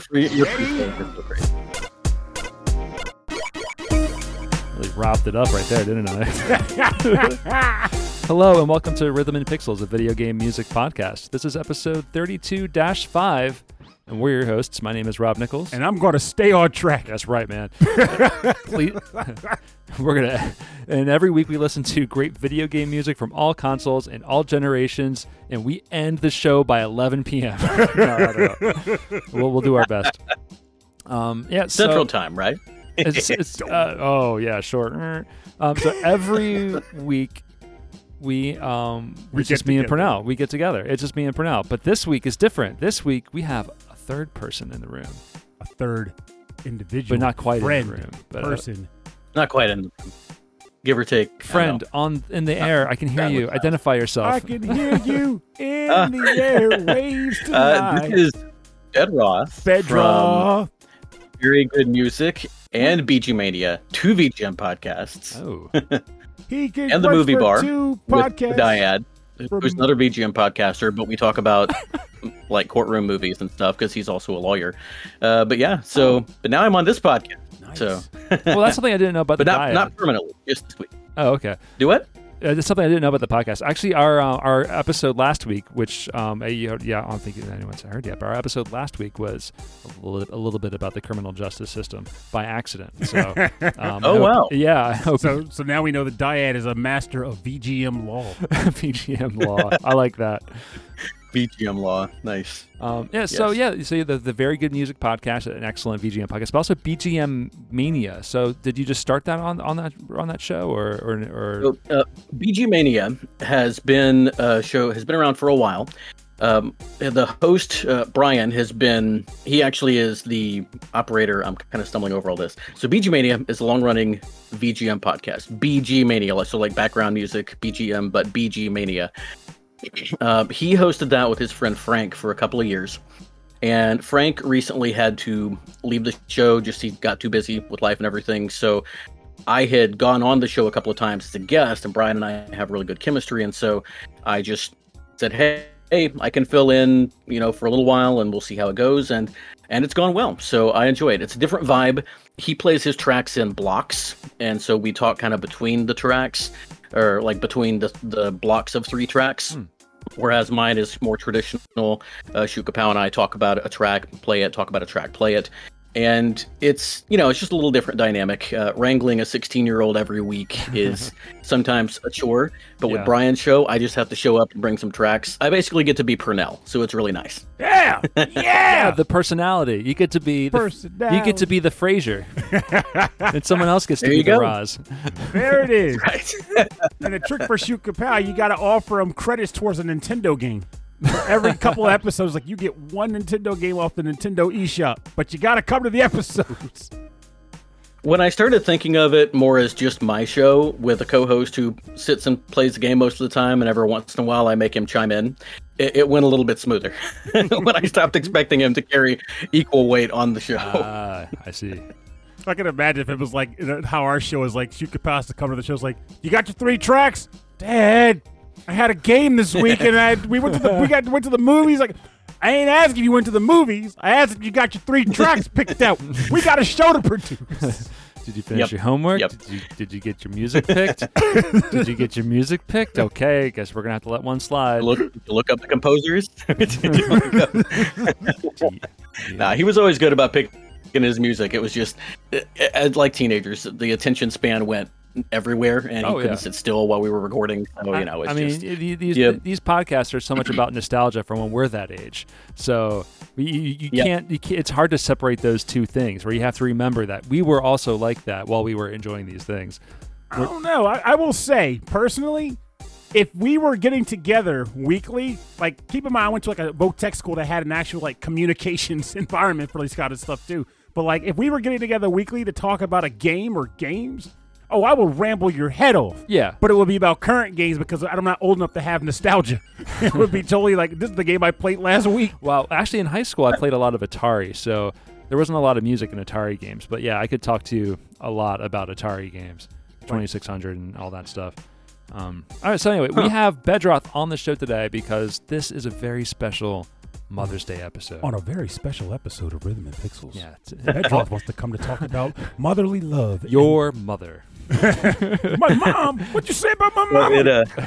for your great. Really wrapped it up right there, didn't I? Hello and welcome to Rhythm and Pixels, a video game music podcast. This is episode 32-5, and we're your hosts. My name is Rob Nichols. and I'm going to stay on track. That's right, man. Please- We're gonna, and every week we listen to great video game music from all consoles and all generations, and we end the show by 11 p.m. No, no, no. We'll, we'll do our best. Um, yeah, so Central Time, right? it's, it's uh, oh yeah, sure. Um, so every week we um, We it's just get me and together. Purnell. We get together. It's just me and Purnell. But this week is different. This week we have a third person in the room, A third individual, but not quite friend, in the room. But a person. Not quite in, the give or take. Friend on in the air. I can hear you. was. Identify yourself. I can hear you in Uh, the airwaves Uh, tonight. this is Ed Roth from Bedra. Very Good Music and BG Mania, two VGM podcasts, Oh, He can and the movie bar Two with podcasts. Dyad, from- who's another VGM podcaster, but we talk about like courtroom movies and stuff because he's also a lawyer. Uh, but yeah, so but now I'm on this podcast, Nice. so well, that's something I didn't know about but the not diet. not permanently, just this week. oh, okay. Do what? Uh, that's something I didn't know about the podcast. Actually, our uh, our episode last week, which um, uh, yeah, I don't think anyone's heard yet, but our episode last week was a little, a little bit about the criminal justice system by accident. So, um, Oh, hope- wow. yeah, I hope So, so now we know that Dyad is a master of VGM law. VGM law. I like that. VGM law, nice. Um, yeah, so Yes. yeah, so the the very good music podcast, an excellent VGM podcast, but also BGM Mania. So, did you just start that on on that on that show, or or, or So, uh, BG Mania has been a show has been around for a while. Um, the host uh, Brian has been he actually is the operator. I'm kind of stumbling over all this. So BG Mania is a long running VGM podcast. BG Mania, so like background music BGM, but BG Mania. Uh, he hosted that with his friend Frank for a couple of years. And Frank recently had to leave the show, just he got too busy with life and everything. So I had gone on the show a couple of times as a guest, and Brian and I have really good chemistry, and so I just said, "Hey, hey, I can fill in, you know, for a little while, and we'll see how it goes." And and it's gone well, so I enjoy it. It's a different vibe. He plays his tracks in blocks, and so we talk kind of between the tracks, or like between the the blocks of three tracks. Hmm. Whereas mine is more traditional. Uh, Shuka Pow and I talk about a track, play it, talk about a track, play it and it's you know it's just a little different dynamic uh, wrangling a 16 year old every week is sometimes a chore but Yeah. with brian's show i just have to show up and bring some tracks i basically get to be purnell so it's really nice Yeah, yeah, yeah. the personality. You get to be the, you get to be the Frasier, and someone else gets to There be you the go. Roz. there it is. right And the trick for Shoot Kapow, you got to offer him credits towards a Nintendo game. For every couple of episodes, like you get one Nintendo game off the Nintendo eShop, but you got to come to the episodes. when i started thinking of it more as just my show with a co-host who sits and plays the game most of the time and every once in a while i make him chime in it, it went a little bit smoother when i stopped expecting him to carry equal weight on the show Ah, I see. I can imagine if it was like you know, how our show is like Shoot Kapow has to come to the show. It's like, you got your three tracks, Dad. I had a game this week, and I we went to the we got went to the movies. Like, I ain't asking if you went to the movies. I asked if you got your three tracks picked out. We got a show to produce. Did you finish Yep. your homework? Yep. Did you did you get your music picked? did you get your music picked? Okay, guess we're gonna have to let one slide. look look up the composers Yeah. Nah, he was always good about picking his music. It was just, uh, uh, like teenagers, the attention span went everywhere, and he Oh, couldn't yeah. sit still while we were recording. So I- you know, it's I mean, just y- these yeah. these podcasts are so much about nostalgia from when we're that age. So you, you Yep. can't, you can't. It's hard to separate those two things. Where you have to remember that we were also like that while we were enjoying these things. I don't know. I, I will say personally, if we were getting together weekly, like keep in mind, I went to like a voc tech school that had an actual like communications environment for this kind of stuff too. But like if we were getting together weekly to talk about a game or games, oh, I will ramble your head off. Yeah. But it would be about current games because I'm not old enough to have nostalgia. it would be totally like this is the game I played last week. Well, actually, in high school, I played a lot of Atari, so there wasn't a lot of music in Atari games. But yeah, I could talk to you a lot about Atari games, 2600 and all that stuff. Um, all right, so anyway, we have Bedroth on the show today because this is a very special Mother's Day episode. On a very special episode of Rhythm and Pixels. yeah, Bedroth wants to come to talk about motherly love. and- your mother. My mom. What you say about my mom? it, uh,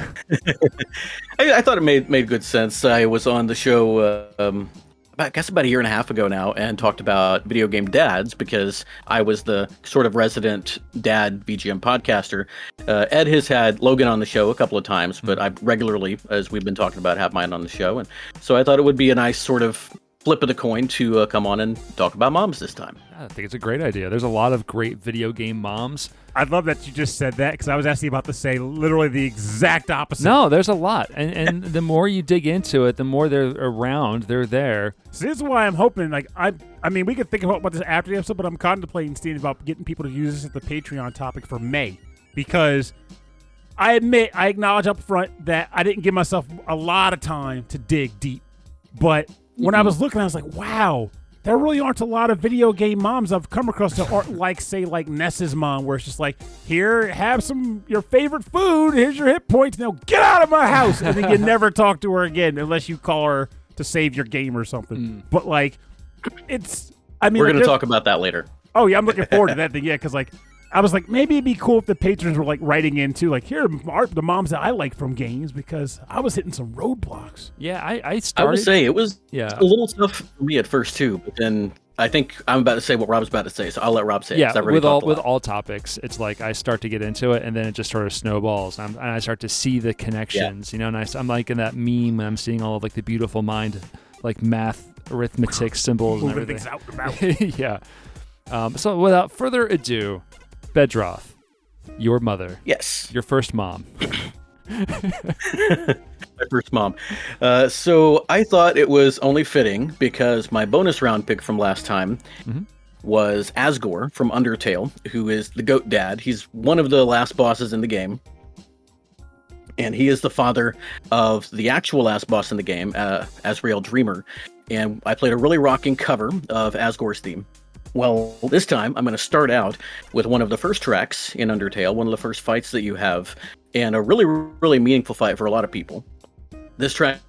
I, I thought it made made good sense. I was on the show, uh, um, about, I guess about a year and a half ago now, and talked about video game dads because I was the sort of resident dad VGM podcaster. Uh, Ed has had Logan on the show a couple of times, but I regularly, as we've been talking about, have mine on the show, and so I thought it would be a nice sort of flip of the coin to uh, come on and talk about moms this time. I think it's a great idea. There's a lot of great video game moms. I love that you just said that because I was actually about to say literally the exact opposite. No, there's a lot, and and the more you dig into it, the more they're around. They're there. So this is why I'm hoping. Like I, I mean, we could think about this after the episode, but I'm contemplating, Steve, about getting people to use this as the Patreon topic for May because I admit, I acknowledge up front that I didn't give myself a lot of time to dig deep. But when I mm-hmm. was looking, I was like, wow, there really aren't a lot of video game moms I've come across that aren't like, say, like Ness's mom, where it's just like, here, have some your favorite food. Here's your hit points. Now get out of my house, and then you never talk to her again unless you call her to save your game or something. Mm. But like, it's. I mean, We're like, going to talk about that later. Oh yeah, I'm looking forward to that thing. Yeah, because like I was like maybe it'd be cool if the patrons were like writing in too, like here are the moms that I like from games because I was hitting some roadblocks. Yeah, I I I started. would say it was yeah, a little tough for me at first too, but then I think I'm about to say what Rob's about to say, so I'll let Rob say. yeah. I've already With all with all topics, it's like I start to get into it, and then it just sort of snowballs, and, I'm, and I start to see the connections. You know, and I, am like in that meme, and I'm seeing all of like the beautiful mind, like math, arithmetic symbols, and everything. out and about. yeah. Um, so without further ado, Bedroth, your mother, yes, your first mom. my first mom. Uh, so I thought it was only fitting because my bonus round pick from last time Mhm. was Asgore from Undertale, who is the goat dad. He's one of the last bosses in the game. And he is the father of the actual last boss in the game, uh, Asriel Dreemurr. And I played a really rocking cover of Asgore's theme. Well, this time I'm going to start out with one of the first tracks in Undertale, one of the first fights that you have, and a really, really meaningful fight for a lot of people. This track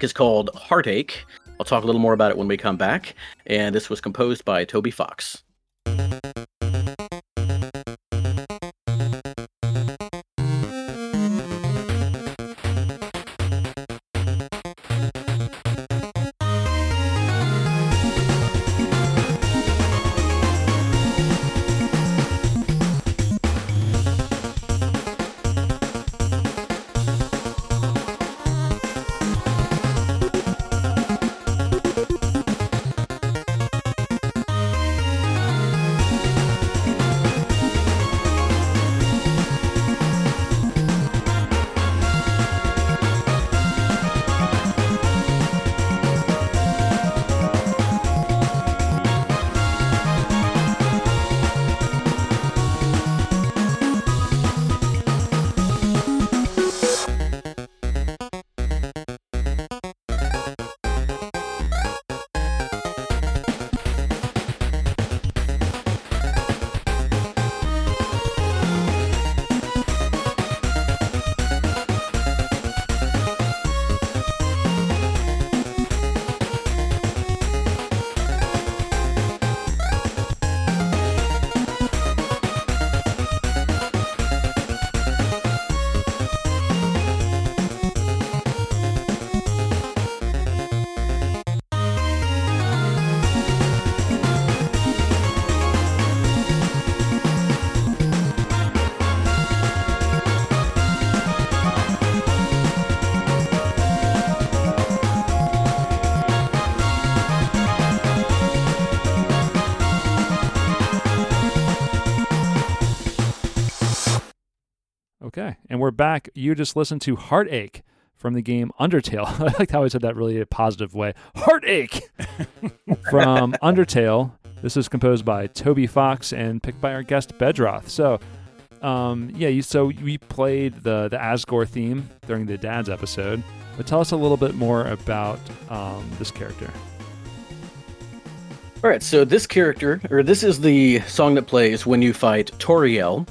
is called Heartache. I'll talk a little more about it when we come back. And this was composed by Toby Fox. We're back. You just listened to Heartache from the game Undertale. I like how I said that really a positive way. Heartache from Undertale. This is composed by Toby Fox and picked by our guest Bedroth. So, um, yeah, you, so we played the the Asgore theme during the Dad's episode. But tell us a little bit more about um, this character. All right, so this character, or this is the song that plays when you fight Toriel,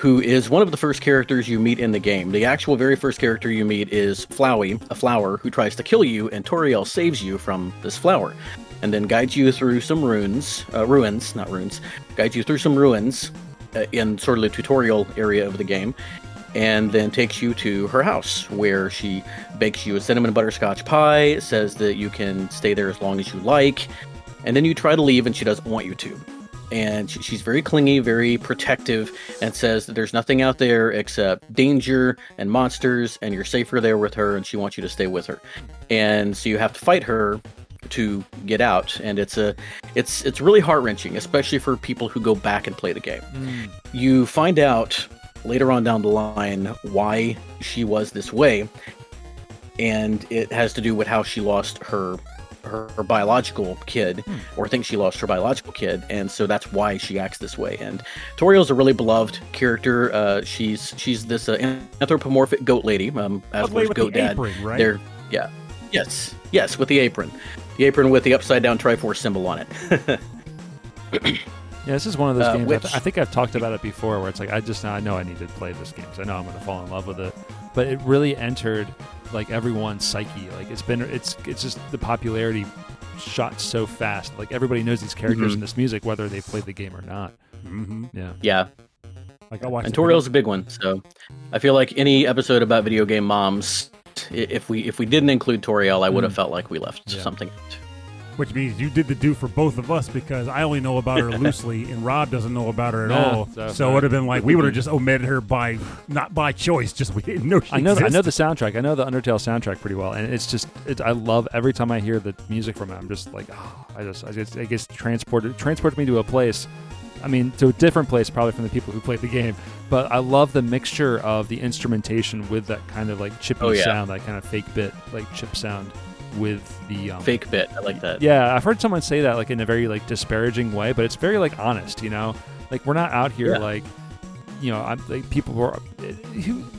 who is one of the first characters you meet in the game. The actual very first character you meet is Flowey, a flower who tries to kill you, and Toriel saves you from this flower, and then guides you through some ruins, uh, ruins, not runes, guides you through some ruins uh, in sort of the tutorial area of the game, and then takes you to her house where she bakes you a cinnamon butterscotch pie, says that you can stay there as long as you like, and then you try to leave and she doesn't want you to and she's very clingy, very protective, and says that there's nothing out there except danger and monsters, and you're safer there with her, and she wants you to stay with her. And so you have to fight her to get out, and it's a, it's it's really heart wrenching, especially for people who go back and play the game. Mm. You find out later on down the line why she was this way, and it has to do with how she lost her her, her biological kid, hmm. or thinks she lost her biological kid, and so that's why she acts this way. And Toriel's a really beloved character. Uh, she's she's this uh, anthropomorphic goat lady, um, as well as Goat Dad. Apron, right? They're yeah, yes, yes, with the apron, the apron with the upside down Triforce symbol on it. Yeah, this is one of those uh, games. Which, I, th- I, think I've talked about it before, where it's like I just I know I need to play this game because I know I'm going to fall in love with it. But it really entered like everyone's psyche. Like it's been it's it's just the popularity shot so fast. Like everybody knows these characters mm-hmm. in this music, whether they played the game or not. Mm-hmm. Yeah. Yeah. Like I watched. And Toriel's a big one, so I feel like any episode about video game moms, if we if we didn't include Toriel, I would have mm. felt like we left yeah. something out which means you did the do for both of us because I only know about her loosely and Rob doesn't know about her at all. So it would have been like we would have just omitted her by not by choice, just we didn't know she I know existed. I know the soundtrack. I know the Undertale soundtrack pretty well, and it's just it, I love every time I hear the music from it. I'm just like oh, I just I just I guess transported transports me to a place. I mean, to a different place probably from the people who played the game. But I love the mixture of the instrumentation with that kind of like chippy oh, yeah. sound, that kind of fake bit like chip sound with the um, fake bit. I like that. Yeah, I've heard someone say that like in a very like disparaging way, but it's very like honest. You know, like we're not out here yeah. like you know, I'm, like people were. It,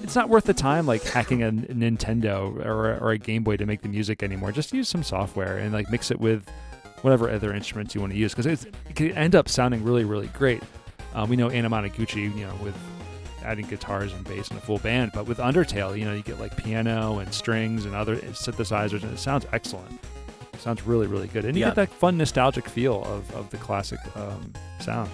it's not worth the time like hacking a Nintendo or, or a Game Boy to make the music anymore. Just use some software and like mix it with whatever other instruments you want to use because it can end up sounding really really great. Um, we know Anamanaguchi, you know, with adding guitars and bass and a full band. But with Undertale, you know, you get like piano and strings and other synthesizers, and it sounds excellent. It sounds really, really good, and you yeah. get that fun nostalgic feel of, of the classic um, sound.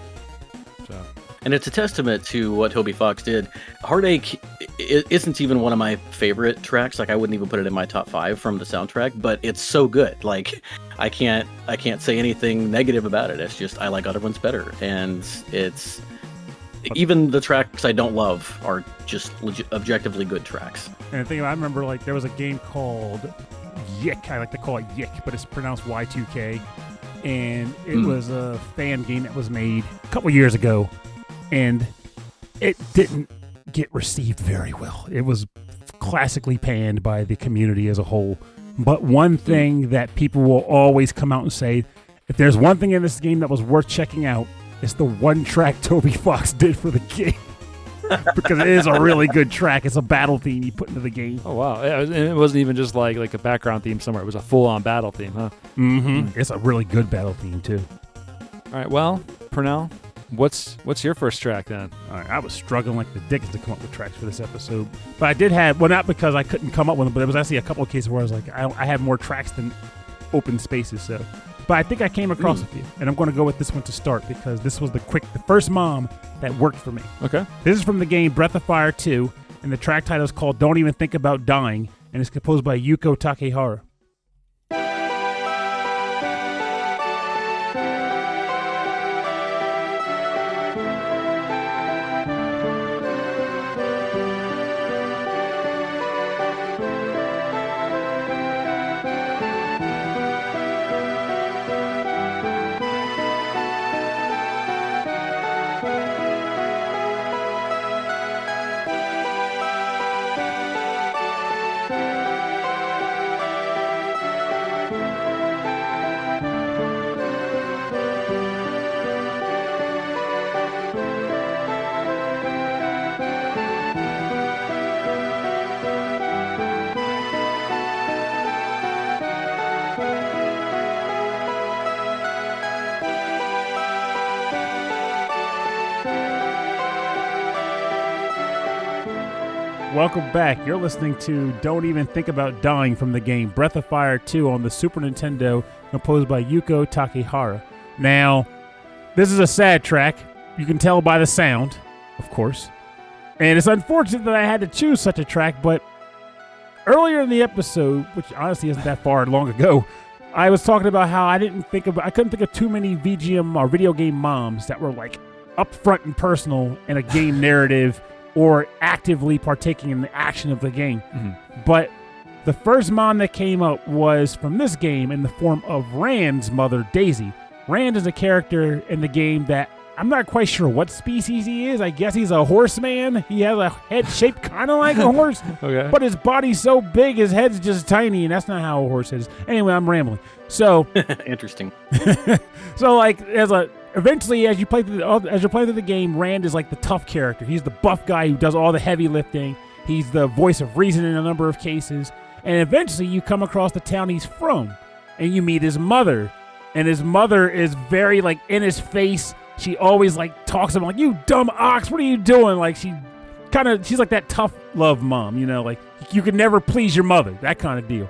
So. And it's a testament to what Toby Fox did. Heartache isn't even one of my favorite tracks. Like I wouldn't even put it in my top five from the soundtrack, but it's so good. Like I can't I can't say anything negative about it. It's just I like other ones better, and it's even the tracks I don't love are just legit, objectively good tracks. And the thing I remember, like there was a game called YIIK. I like to call it YIIK, but it's pronounced Y2K, and it mm. was a fan game that was made a couple years ago, and it didn't get received very well. It was classically panned by the community as a whole. But one hmm. thing that people will always come out and say, if there's one thing in this game that was worth checking out, it's the one track Toby Fox did for the game. because it is a really good track. It's a battle theme he put into the game. Oh wow! and it wasn't even just like like a background theme somewhere. It was a full on battle theme, huh? Mm-hmm. It's a really good battle theme too. All right. Well, Purnell, what's what's your first track then? All right, I was struggling like the dickens to come up with tracks for this episode, but I did have well, not because I couldn't come up with them, but it was actually a couple of cases where I was like, I, I had more tracks than open spaces. So but I think I came across mm. a few, and I'm going to go with this one to start because this was the quick, the first mom that worked for me. Okay. This is from the game Breath of Fire 2, and the track title is called "Don't Even Think About Dying," and it's composed by Yuko Takehara. Welcome back. You're listening to Don't Even Think About Dying from the game Breath of Fire 2 on the Super Nintendo, composed by Yuko Takehara. Now, this is a sad track. You can tell by the sound, of course. And it's unfortunate that I had to choose such a track, but earlier in the episode, which honestly isn't that far long ago, I was talking about how I didn't think of I couldn't think of too many VGM or video game moms that were like upfront and personal in a game narrative or actively partaking in the action of the game. Mhm. But the first mom that came up was from this game in the form of Rand's mother, Daisy. Rand is a character in the game that I'm not quite sure what species he is. I guess he's a horseman. He has a head shaped kind of like a horse, Okay. but his body's so big, his head's just tiny, and that's not how a horse is. Anyway, I'm rambling. So, Interesting. so like as a eventually as you play through the, as you're playing through the game, Rand is like the tough character. He's the buff guy who does all the heavy lifting. He's the voice of reason in a number of cases. And eventually you come across the town he's from and you meet his mother. And his mother is very like in his face. She always like talks to him like, "You dumb ox, what are you doing?" Like she kind of she's like that tough love mom, you know, like you can never please your mother, that kind of deal.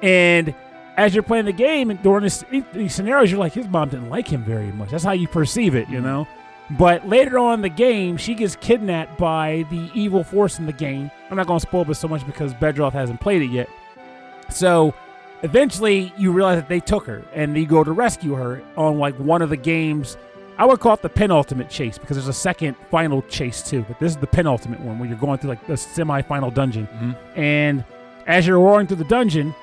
And as you're playing the game and during this, these scenarios, you're like, his mom didn't like him very much. That's how you perceive it, you know. But later on in the game, she gets kidnapped by the evil force in the game. I'm not going to spoil this so much because Bedroth hasn't played it yet. So eventually, you realize that they took her and you go to rescue her on like one of the games. I would call it the penultimate chase because there's a second final chase too, but this is the penultimate one where you're going through like the semi-final dungeon. Mhm. And as you're roaring through the dungeon,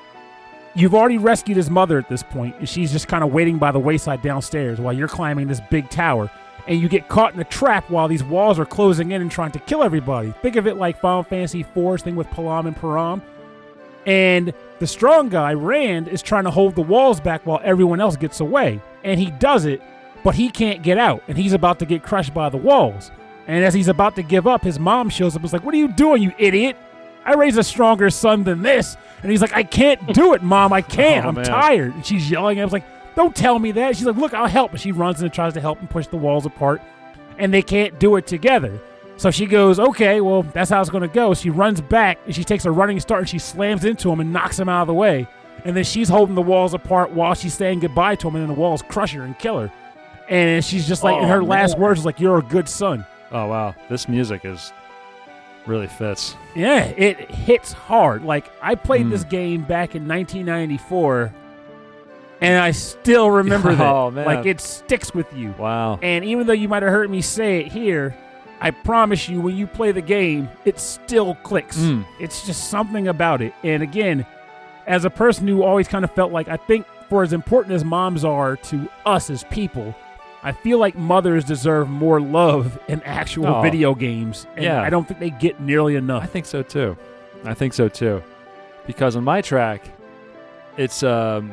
you've already rescued his mother at this point, she's just kind of waiting by the wayside downstairs while you're climbing this big tower. And you get caught in a trap while these walls are closing in and trying to kill everybody. Think of it like Final Fantasy IV's thing with Palom and Porom. And the strong guy, Rand, is trying to hold the walls back while everyone else gets away. And he does it, but he can't get out, and he's about to get crushed by the walls. And as he's about to give up, his mom shows up and is like, What are you doing, you idiot? I raised a stronger son than this. And he's like, I can't do it, mom. I can't. Oh, I'm man. tired. And she's yelling. I was like, Don't tell me that. She's like, Look, I'll help. And she runs and tries to help and push the walls apart. And they can't do it together. So she goes, Okay, well, that's how it's going to go. She runs back and she takes a running start and she slams into him and knocks him out of the way. And then she's holding the walls apart while she's saying goodbye to him. And then the walls crush her and kill her. And she's just like, in Oh, her last words, like, You're a good son. Oh wow, this music is really fits. Yeah, it hits hard. Like I played Mm. this game back in 1994, and I still remember that. Oh, man. Like it sticks with you. Wow. And even though you might have heard me say it here, I promise you, when you play the game, it still clicks. Mm. It's just something about it. And again, as a person who always kind of felt like I think for as important as moms are to us as people, I feel like mothers deserve more love in actual Oh. video games. And Yeah. I don't think they get nearly enough. I think so too. I think so too. Because on my track, it's um,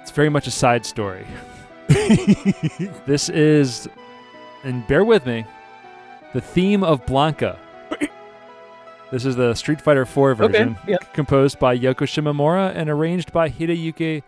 it's very much a side story. this is, and bear with me, the theme of Blanca. This is the Street Fighter 4 version, Okay. Yeah. composed by Yoko Shimomura and arranged by Hideyuki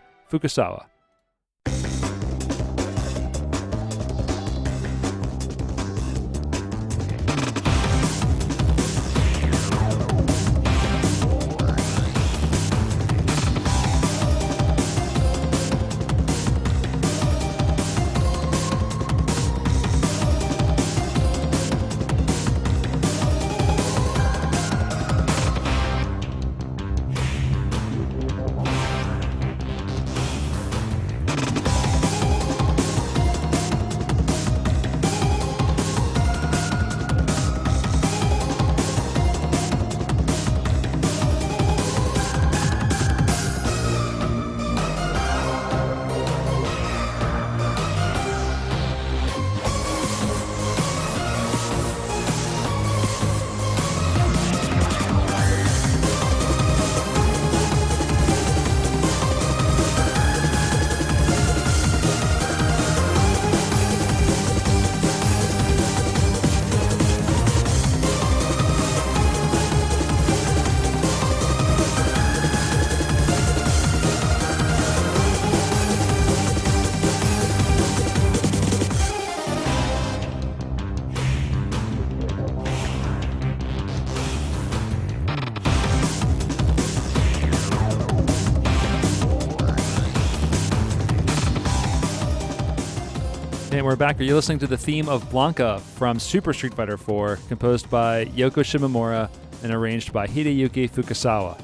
Fukasawa. we're back. Are you listening to the theme of Blanca from Super Street Fighter 4, composed by Yoko Shimomura and arranged by Hideyuki Fukasawa?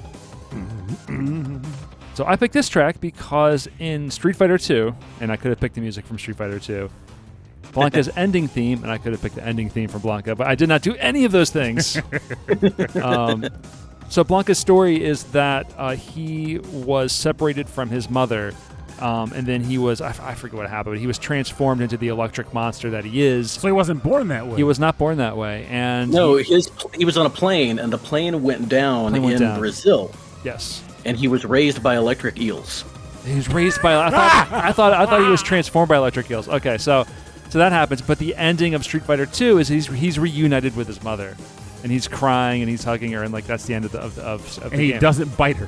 so I picked this track because in Street Fighter 2, and I could have picked the music from Street Fighter 2, Blanca's ending theme, and I could have picked the ending theme from Blanca, but I did not do any of those things. um, so Blanca's story is that uh, he was separated from his mother, um, and then he was I, f- I forget what happened, but he was transformed into the electric monster that he is. So he wasn't born that way. He was not born that way, and No, he- his he was on a plane, and the plane went down Plane went in down. Brazil, yes, and he was raised by electric eels. he was raised by. I thought I thought I thought he was transformed by electric eels. Okay, so so that happens, but the ending of Street Fighter Two is he's he's reunited with his mother, and he's crying and he's hugging her, and like that's the end of the of, the- of, of and the he game. doesn't bite her.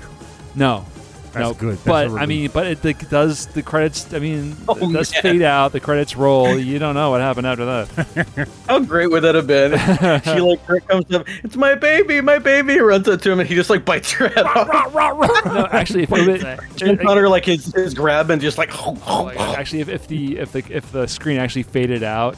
No. That's no, good. That's but I mean, but it, it does the credits. I mean, Oh, it does man. fade out. The credits roll. You don't know what happened after that. How great would that have been? she like comes up, it's my baby, my baby, runs up to him, and he just like bites her head off. No, actually, if it, Jumps on her like his, his grab and just like. Oh, actually, if, if the if the if the screen actually faded out,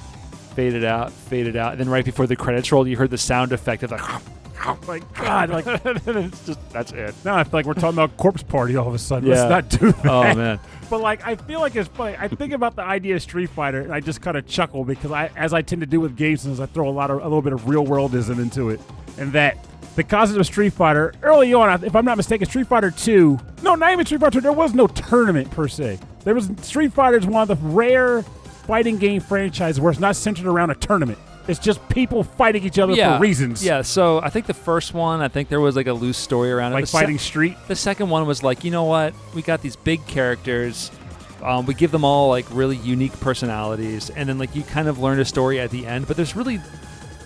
faded out, faded out, and then right before the credits rolled, you heard the sound effect of like. Oh my God, like it's just that's it. now I feel like we're talking about corpse party all of a sudden. Yeah. Let's not do oh, that. Oh man, But like, I feel like it's funny. I think about the idea of Street Fighter, and I just kind of chuckle because I, as I tend to do with games, is I throw a lot of a little bit of real worldism into it, and that the concept of Street Fighter early on, if I'm not mistaken, Street Fighter Two, no, not even Street Fighter Two, there was no tournament per se. There was Street Fighter is one of the rare fighting game franchises where it's not centered around a tournament. It's just people fighting each other yeah, for reasons. Yeah, so I think the first one, I think there was like a loose story around it. like The se- fighting Street. The second one was like, you know what? We got these big characters. Um, we give them all like really unique personalities, and then like you kind of learn a story at the end. But there's really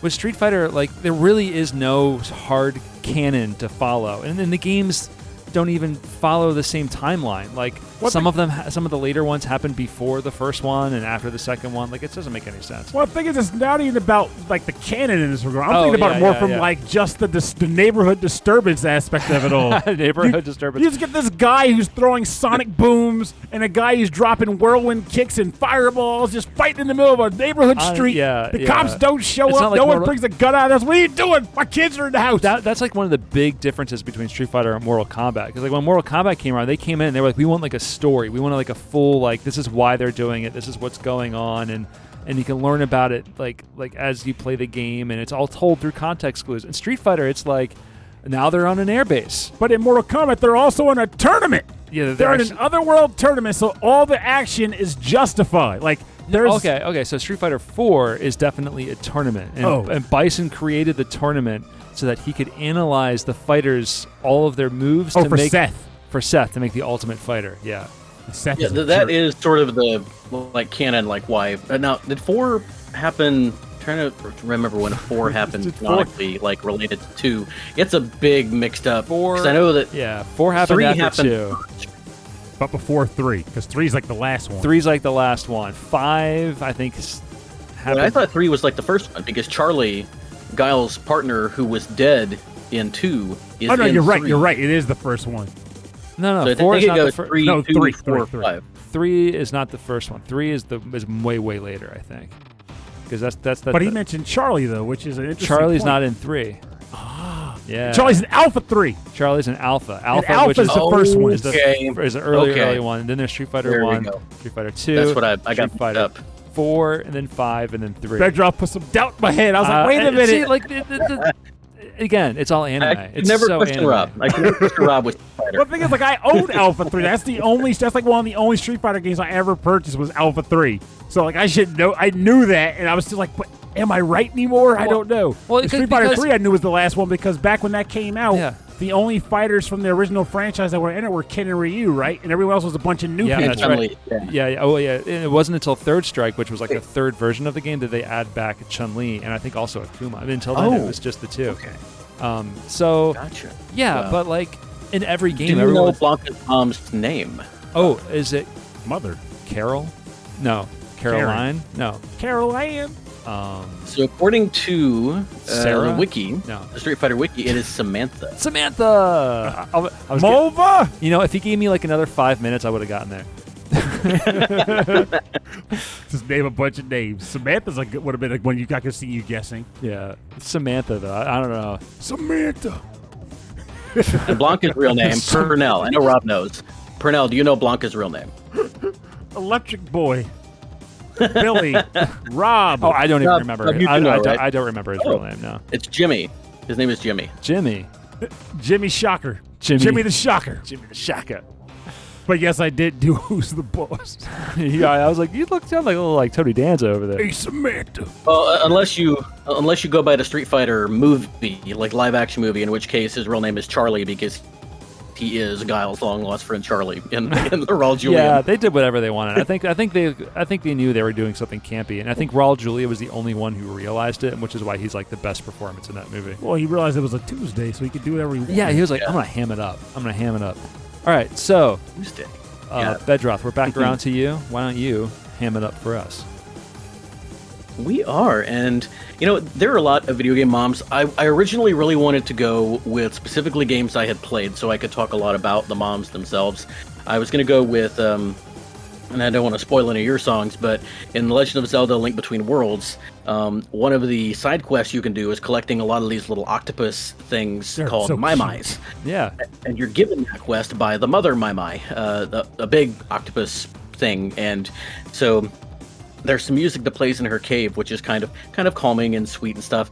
with Street Fighter, like there really is no hard canon to follow, and then the games don't even follow the same timeline. Like What some of them, ha- some of the later ones happened before the first one and after the second one. Like it doesn't make any sense. Well, the thing is, it's not even about like the canon in this regard. I'm Oh, thinking about yeah, it more yeah, from yeah. like just the dis- the neighborhood disturbance aspect of it all. Neighborhood You disturbance. You just get this guy who's throwing sonic booms and a guy who's dropping whirlwind kicks and fireballs, just fighting in the middle of a neighborhood Uh, street. yeah, the cops don't show It's up. like no one brings a gun out. That's what are you doing? My kids are in the house. That, that's like one of the big differences between Street Fighter and Mortal Kombat. Because like when Mortal Kombat came around, they came in and they were like, we want like a story. We want to like a full like this is why they're doing it. This is what's going on, and and you can learn about it like like as you play the game, and it's all told through context clues. In Street Fighter, it's like now they're on an airbase. but in Mortal Kombat, they're also in a tournament. Yeah, they're, They're in an otherworld tournament, so all the action is justified. Like there's okay, okay. So Street Fighter 4 is definitely a tournament, and, Oh. and Bison created the tournament so that he could analyze the fighters, all of their moves oh to for make Seth. For Seth to make the ultimate fighter. Yeah. Seth Yeah, is a that jerk. is sort of the like canon, like why. Uh, now, did four happen? Trying to remember when four happened Did four- canonically, like related to two. It's a big mixed up. Four- I know that Yeah, four happened three after happened. two. but before three, because thhree is like the last one. Three's like the last one. Five, I think, s- happened. I thought three was like the first one because Charlie, Guile's partner, who was dead in two, is Oh no, in you're right. You're right. It is the first one. No, no, So four is not the first. three, No, two, three, four, three, three. five. Three is not the first one. Three is the is way way later, I think, because that's that's the. But he the- mentioned Charlie though, which is an interesting. Charlie's point. not in three. Yeah, Charlie's an Alpha Three. Charlie's an alpha. Alpha, Alpha's which is the first one. is the is an early Okay. early one. And then there's Street Fighter There one. Street Fighter two. That's what I, I got Street mixed Fighter up. four, and then five, and then three. Bedroth put some doubt in my head. I was Uh, like, wait a minute. See, like the, the, the, again, it's all anime. I could it's never so question anime. Rob. I can never question Rob with Street Fighter. Well, the thing is, like, I own Alpha Three. That's the only. That's like one of the only Street Fighter games I ever purchased was Alpha Three. So like, I should know. I knew that, and I was still like, but am I right anymore? I don't know. well, And because- Street Fighter Three, I knew was the last one because back when that came out, Yeah. The only fighters from the original franchise that were in it were Ken and Ryu, right? And everyone else was a bunch of new Yeah, people. that's Chun-Li, right. yeah. Yeah, yeah, oh yeah. And it wasn't until Third Strike, which was like the third version of the game, that they add back Chun Li and I think also Akuma. I mean, until then, it Oh. was just the two. Okay, Um, so gotcha. yeah, Wow. but like in every game, Do game, you know everyone. Blanca's mom's name? oh, is it Mother Carol? No, Caroline. No. Carol Ann. Um, So according to uh, Sarah? the wiki, No. the Street Fighter wiki, it is Samantha. Samantha. I, I was get- Mova. you know, if he gave me like another five minutes, I would have gotten there. Just name a bunch of names. Samantha's a good, would have been like one you I could see you guessing. Yeah, Samantha though. I, I don't know. Samantha. And Blanca's real name, Purnell. I know Rob knows. Purnell, do you know Blanca's real name? Electric Boy. Billy. Rob. Oh, I don't even Rob- remember. Rob, it. you I, do know, I don't. I don't remember his Oh. real name. No, It's Jimmy. His name is Jimmy. Jimmy. Jimmy Shocker. Jimmy. Jimmy the Shocker. Jimmy the Shocker. But yes, I did do Who's the Boss. yeah, I was like, you look sound like a little like Tony Danza over there. Hey, Samantha. Well, uh, unless you unless you go by the Street Fighter movie, like live action movie, in which case his real name is Charlie because he is Guile's long lost friend Charlie in, in the Raul Julia. Yeah, they did whatever they wanted. I think I think they I think they knew they were doing something campy, and I think Raul Julia was the only one who realized it, which is why he's like the best performance in that movie. Well, he realized it was a Tuesday, so he could do whatever he wanted. Yeah, he was like, Yeah. I'm gonna ham it up. I'm gonna ham it up. All right, so Tuesday. uh, Yeah. Bedroth, we're back around to you. Why don't you ham it up for us? We are, and you know there are a lot of video game moms. I, I originally really wanted to go with specifically games I had played, so I could talk a lot about the moms themselves. I was going to go with, um, and I don't want to spoil any of your songs, but in The Legend of Zelda: Link Between Worlds, um, one of the side quests you can do is collecting a lot of these little octopus things They're called so Mai Yeah, and you're given that quest by the mother Maiamai, uh, the, a big octopus thing, and so there's some music that plays in her cave, which is kind of kind of calming and sweet and stuff.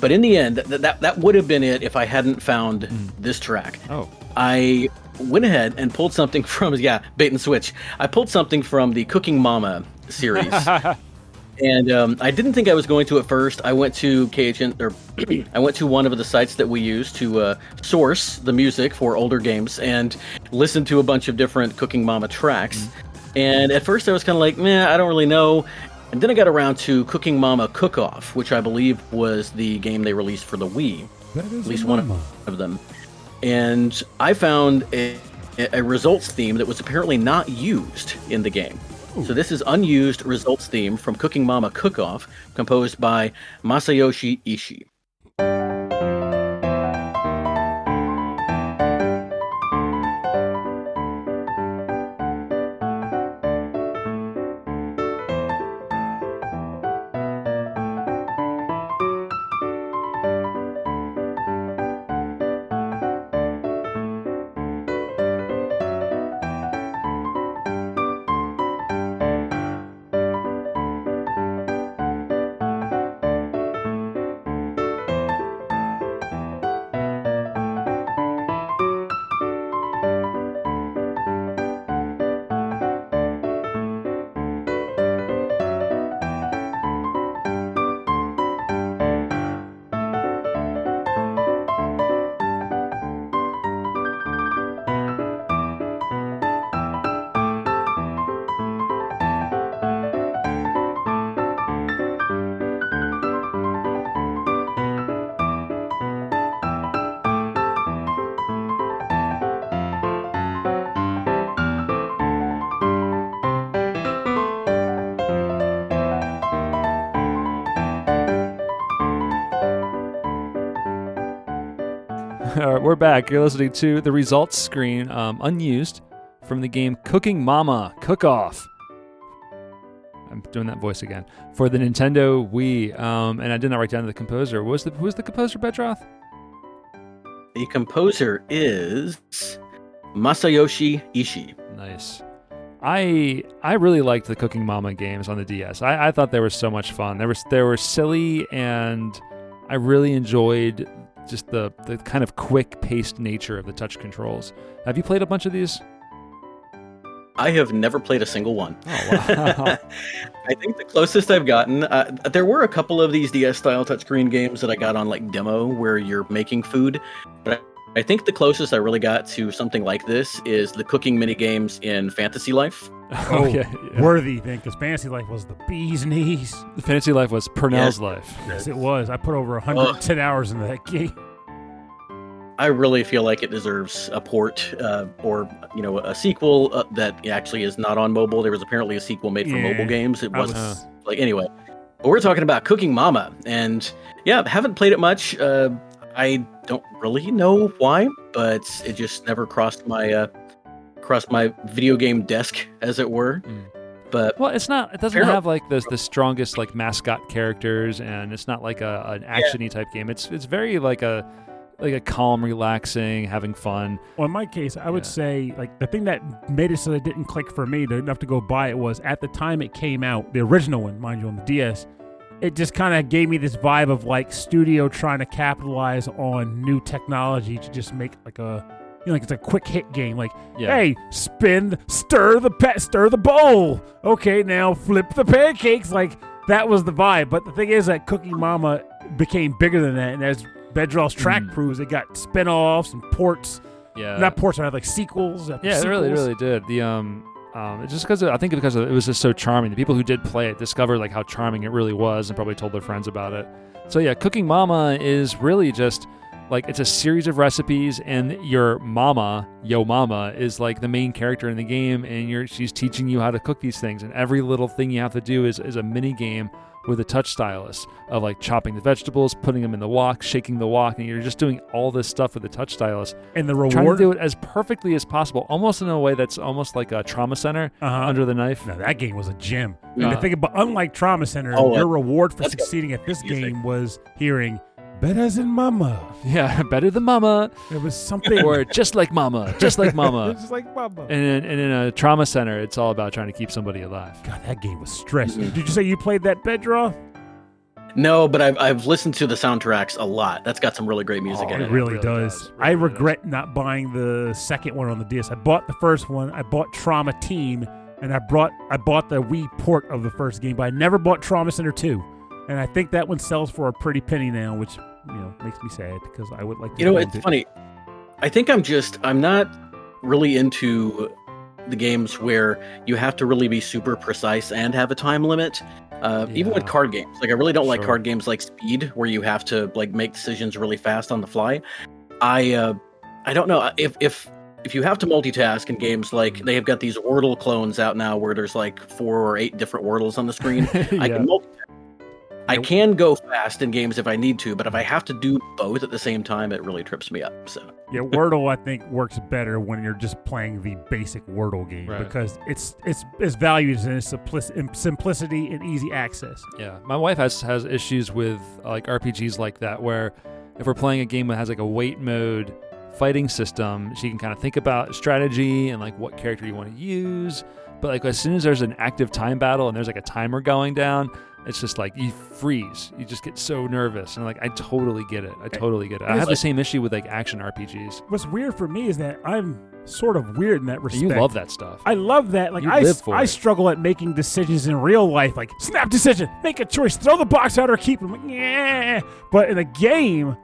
But in the end, th- that that would have been it if I hadn't found this track. Oh. I went ahead and pulled something from yeah bait and switch. I pulled something from the Cooking Mama series. And um, I didn't think I was going to at first. I went to KHN, or I went to one of the sites that we use to uh, source the music for older games and listen to a bunch of different Cooking Mama tracks. And at first I was kind of like, meh, I don't really know. And then I got around to Cooking Mama Cook Off, which I believe was the game they released for the Wii That is at least one of them. And I found a, a results theme that was apparently not used in the game. So this is unused results theme from Cooking Mama Cook Off, composed by Masayoshi Ishii. Back. You're listening to the results screen, um, unused, from the game Cooking Mama Cook Off. I'm doing that voice again for the Nintendo Wii, um, and I did not write down the composer. What was the who was the composer, Bedroth? The composer is Masayoshi Ishii. Nice. I I really liked the Cooking Mama games on the DS. I, I thought they were so much fun. They were they were silly, and I really enjoyed just the the kind of quick paced nature of the touch controls. Have you played a bunch of these? I have never played a single one. Oh, wow. I think the closest I've gotten, uh, there were a couple of these DS style touchscreen games that I got on like demo where you're making food, but I, I think the closest I really got to something like this is the cooking mini games in Fantasy Life. oh, yeah, yeah. Worthy thing, because Fantasy Life was the bee's knees. Fantasy Life was Purnell's Yes. life. Yes, it was. I put over 110 hours into that game. I really feel like it deserves a port uh, or you know a sequel uh, that actually is not on mobile. There was apparently a sequel made for Yeah, mobile games. It wasn't was, like anyway. But we're talking about Cooking Mama, and yeah, haven't played it much. Uh, I don't really know why, but it just never crossed my uh, across my video game desk, as it were. Mm. But Well, it's not. It doesn't have like the the strongest like mascot characters, and it's not like a an actiony type game. It's it's very like a like a calm, relaxing, having fun. Well, in my case, I would say like the thing that made it so that it didn't click for me to enough to go buy it was at the time it came out, the original one, mind you, on the DS. It just kind of gave me this vibe of like studio trying to capitalize on new technology to just make like a you know like it's a quick hit game. Like, Yeah. hey, spin, stir the pet, stir the bowl. Okay, now flip the pancakes. Like that was the vibe. But the thing is that Cooking Mama became bigger than that, and as Bedroth's track Mm. proves, it got spin-offs and ports Yeah. not ports, but like sequels. Yeah, it really, really did. The um, um, just because I think because it was just so charming. The people who did play it discovered like how charming it really was, and probably told their friends about it. So yeah, Cooking Mama is really just like it's a series of recipes, and your mama, yo mama, is like the main character in the game, and you're she's teaching you how to cook these things, and every little thing you have to do is is a mini game with a touch stylus of like chopping the vegetables, putting them in the wok, shaking the wok, and you're just doing all this stuff with the touch stylus And the reward, trying to do it as perfectly as possible, almost in a way that's almost like a trauma center uh-huh. under the knife. no, that game was a gem. Yeah. And the thing about unlike Trauma Center, Oh, your reward for succeeding at this game was hearing "Better than Mama." Yeah, better than mama, It was something. or just like mama, just like mama. Just like Mama. And in, and in a trauma center, it's all about trying to keep somebody alive. God, that game was stress. Mhm. Did you say you played that Bedroth? no, but I've I've listened to the soundtracks a lot. That's got some really great music Oh, in it it. really, really does. does. I Really regret not buying the second one on the DS. I bought the first one. I bought Trauma Team, and I brought I bought the Wii port of the first game, but I never bought Trauma Center two. And I think that one sells for a pretty penny now, which you know makes me sad because I would like to. You know, it's it. funny. I think I'm just I'm not really into the games where you have to really be super precise and have a time limit. Uh, Even with card games, like I really don't like card games like Speed, where you have to like make decisions really fast on the fly. I uh, I don't know if if if you have to multitask in games like they have got these Wordle clones out now where there's like four or eight different Wordles on the screen. I can multitask. I can go fast in games if I need to, but if I have to do both at the same time, it really trips me up. So Yeah, Wordle I think works better when you're just playing the basic Wordle game Right. because it's it's its values in its simplicity and easy access. Yeah, my wife has has issues with uh, like RPGs like that, where if we're playing a game that has like a wait mode fighting system, she can kind of think about strategy and like what character you want to use. But like as soon as there's an active time battle and there's like a timer going down, it's just like you freeze. You just get so nervous, and like I totally get it. I eh, totally get it. I have the same issue with like action RPGs. What's weird for me is that I'm sort of weird in that respect. You love that stuff. I love that. Like You I, live for I it. struggle at making decisions in real life. Like snap decision, make a choice, throw the box out or keep it. I'm like, yeah. But in a game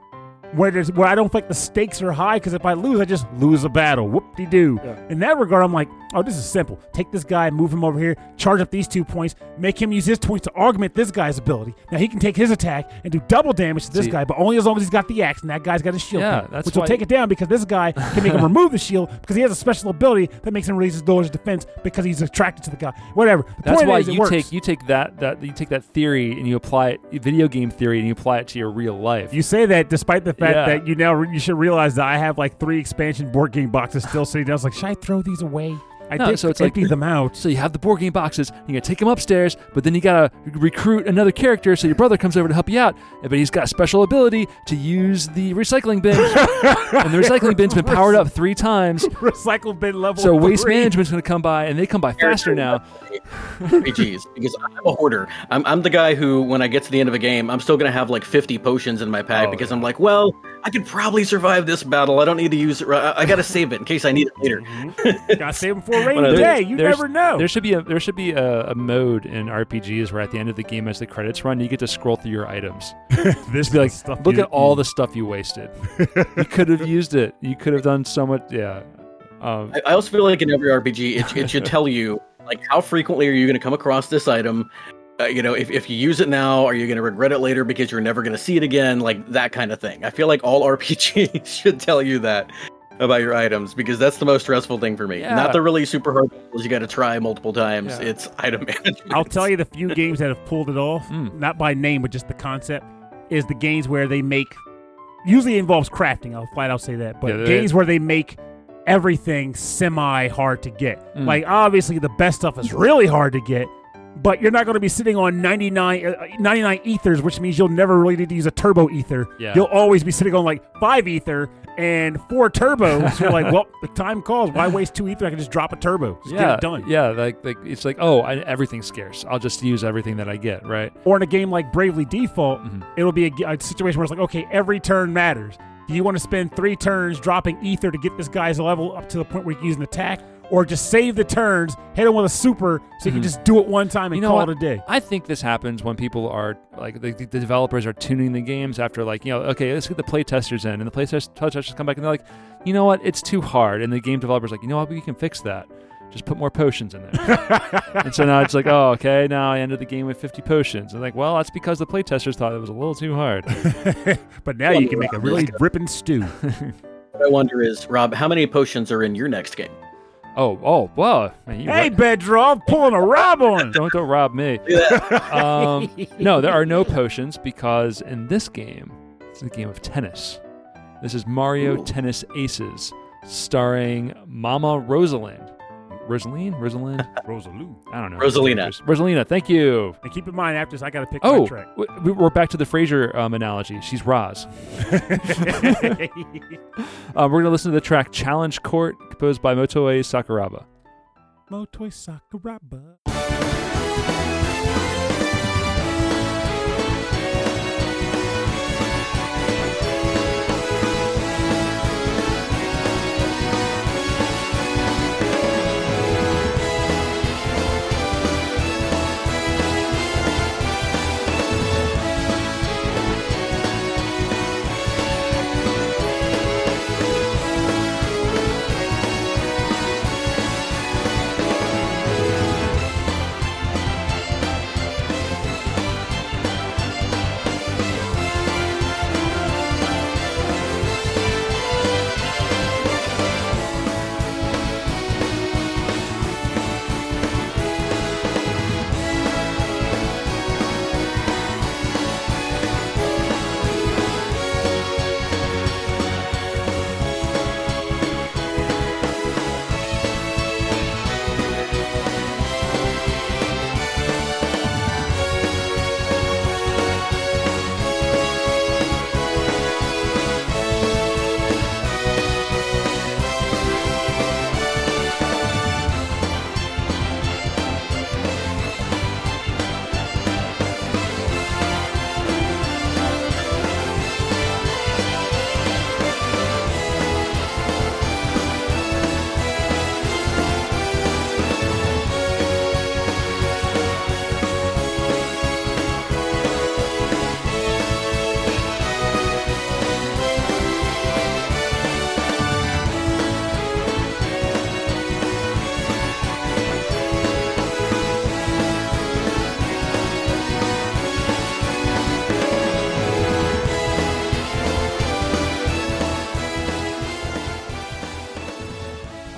where there's where I don't think the stakes are high because if I lose, I just lose a battle. Whoop de doo. Yeah. In that regard, I'm like, oh, this is simple. Take this guy, move him over here, charge up these two points, make him use his points to augment this guy's ability. Now he can take his attack and do double damage to this See- guy, but only as long as he's got the axe and that guy's got his shield. Yeah, down, which will take it down because this guy can make him remove the shield because he has a special ability that makes him raise his door's defense because he's attracted to the guy. Whatever. The That's point why is, you works. take you take that that you take that theory and you apply it video game theory and you apply it to your real life. You say that despite the fact Yeah. that you now you should realize that I have like three expansion board game boxes still sitting down. I was like, should I throw these away? I No, did so it's like- empty them out. So you have the board game boxes. You gotta take them upstairs, but then you gotta recruit another character. So your brother comes over to help you out, but he's got a special ability to use the recycling bin, and the recycling bin's been powered up three times. Recycle bin level. So waste three. management's gonna come by, and they come by faster now. RPGs because I'm a hoarder. I'm, I'm the guy who, when I get to the end of a game, I'm still gonna have like 50 potions in my pack Oh, because yeah. I'm like, well, I could probably survive this battle. I don't need to use it. I, I gotta save it in case I need it later. Gotta save it for a rainy day. You never know. There should be a there should be a, a mode in RPGs where at the end of the game, as the credits run, you get to scroll through your items. this Be like, stuff look at all the stuff you wasted. you could have used it. You could have done so much. Yeah. Um, I, I also feel like in every RPG, it, it should tell you like how frequently are you gonna come across this item. Uh, you know, if, if you use it now, are you going to regret it later because you're never going to see it again? Like that kind of thing. I feel like all RPGs should tell you that about your items because that's the most stressful thing for me. Yeah. Not the really super hard ones you got to try multiple times. Yeah. It's item management. I'll tell you the few games that have pulled it off, Mm. not by name, but just the concept, is the games where they make. Usually involves crafting. I'll flat out say that, but Yeah, they- games where they make everything semi hard to get. Mm. Like obviously the best stuff is really hard to get, but you're not going to be sitting on 99, uh, 99 ethers, which means you'll never really need to use a turbo ether. Yeah. You'll always be sitting on like five ether and four turbos. you're like, well, the time calls. Why waste two ether? I can just drop a turbo. Just yeah, get it done. yeah. Like, like it's like, oh, I, everything's scarce. I'll just use everything that I get, right? Or in a game like Bravely Default, Mhm. it'll be a situation where it's like, okay, every turn matters. Do you want to spend three turns dropping ether to get this guy's level up to the point where you can use an attack? Or just save the turns, hit him with a super, so you can Mhm. just do it one time and You know call what? it a day. I think this happens when people are like the, the developers are tuning the games after like you know okay let's get the play testers in and the play test- testers come back and they're like you know what it's too hard and the game developers like you know what we can fix that just put more potions in there and so now it's like oh okay now I ended the game with 50 potions and like well that's because the play testers thought it was a little too hard but now you can make a really ripping stew. What I wonder is, Rob, how many potions are in your next game? Oh oh well man, you hey, ro- Bedroth, pulling a rob on. don't don't rob me um, no, there are no potions because in this game, it's a game of tennis. This is Mario Ooh. Tennis Aces, starring Mama Rosalind. Rosaline? Rosalind? Rosaloo. I don't know. Rosalina. Rosalina, thank you. And keep in mind, after this, I got to pick my Oh, track. w- we're back to the Frasier um, analogy. She's Roz. Uh, we're going to listen to the track Challenge Court, composed by Motoe Sakuraba. Motoi Sakuraba.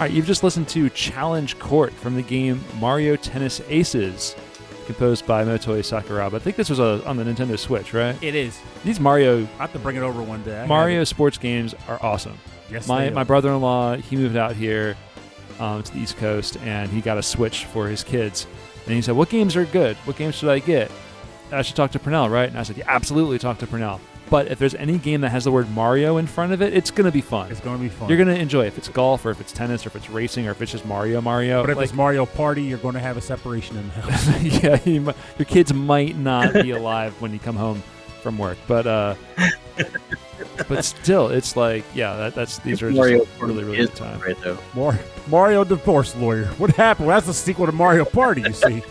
Right, you've just listened to Challenge Court from the game Mario Tennis Aces, composed by Motoe Sakuraba. I think this was a, on the Nintendo Switch, right? It is. These Mario I have to bring it over one day. I Mario sports games are awesome. Yes, my they my are. brother-in-law he moved out here um, to the East Coast and he got a Switch for his kids. And he said, "What games are good? What games should I get?" I should talk to Purnell, right? And I said, "Yeah, absolutely talk to Purnell." But if there's any game that has the word Mario in front of it, it's gonna be fun. It's going to be fun. You're gonna enjoy it. if it's golf or if it's tennis or if it's racing or if it's just Mario Mario. but if like, it's Mario Party, you're going to have a separation in the house. yeah, you your kids might not be alive when you come home from work, but uh, but still, it's like yeah, that, that's these are Mario just really really good time. right though. Mar- Mario divorce lawyer. What happened? Well, that's the sequel to Mario Party. You see.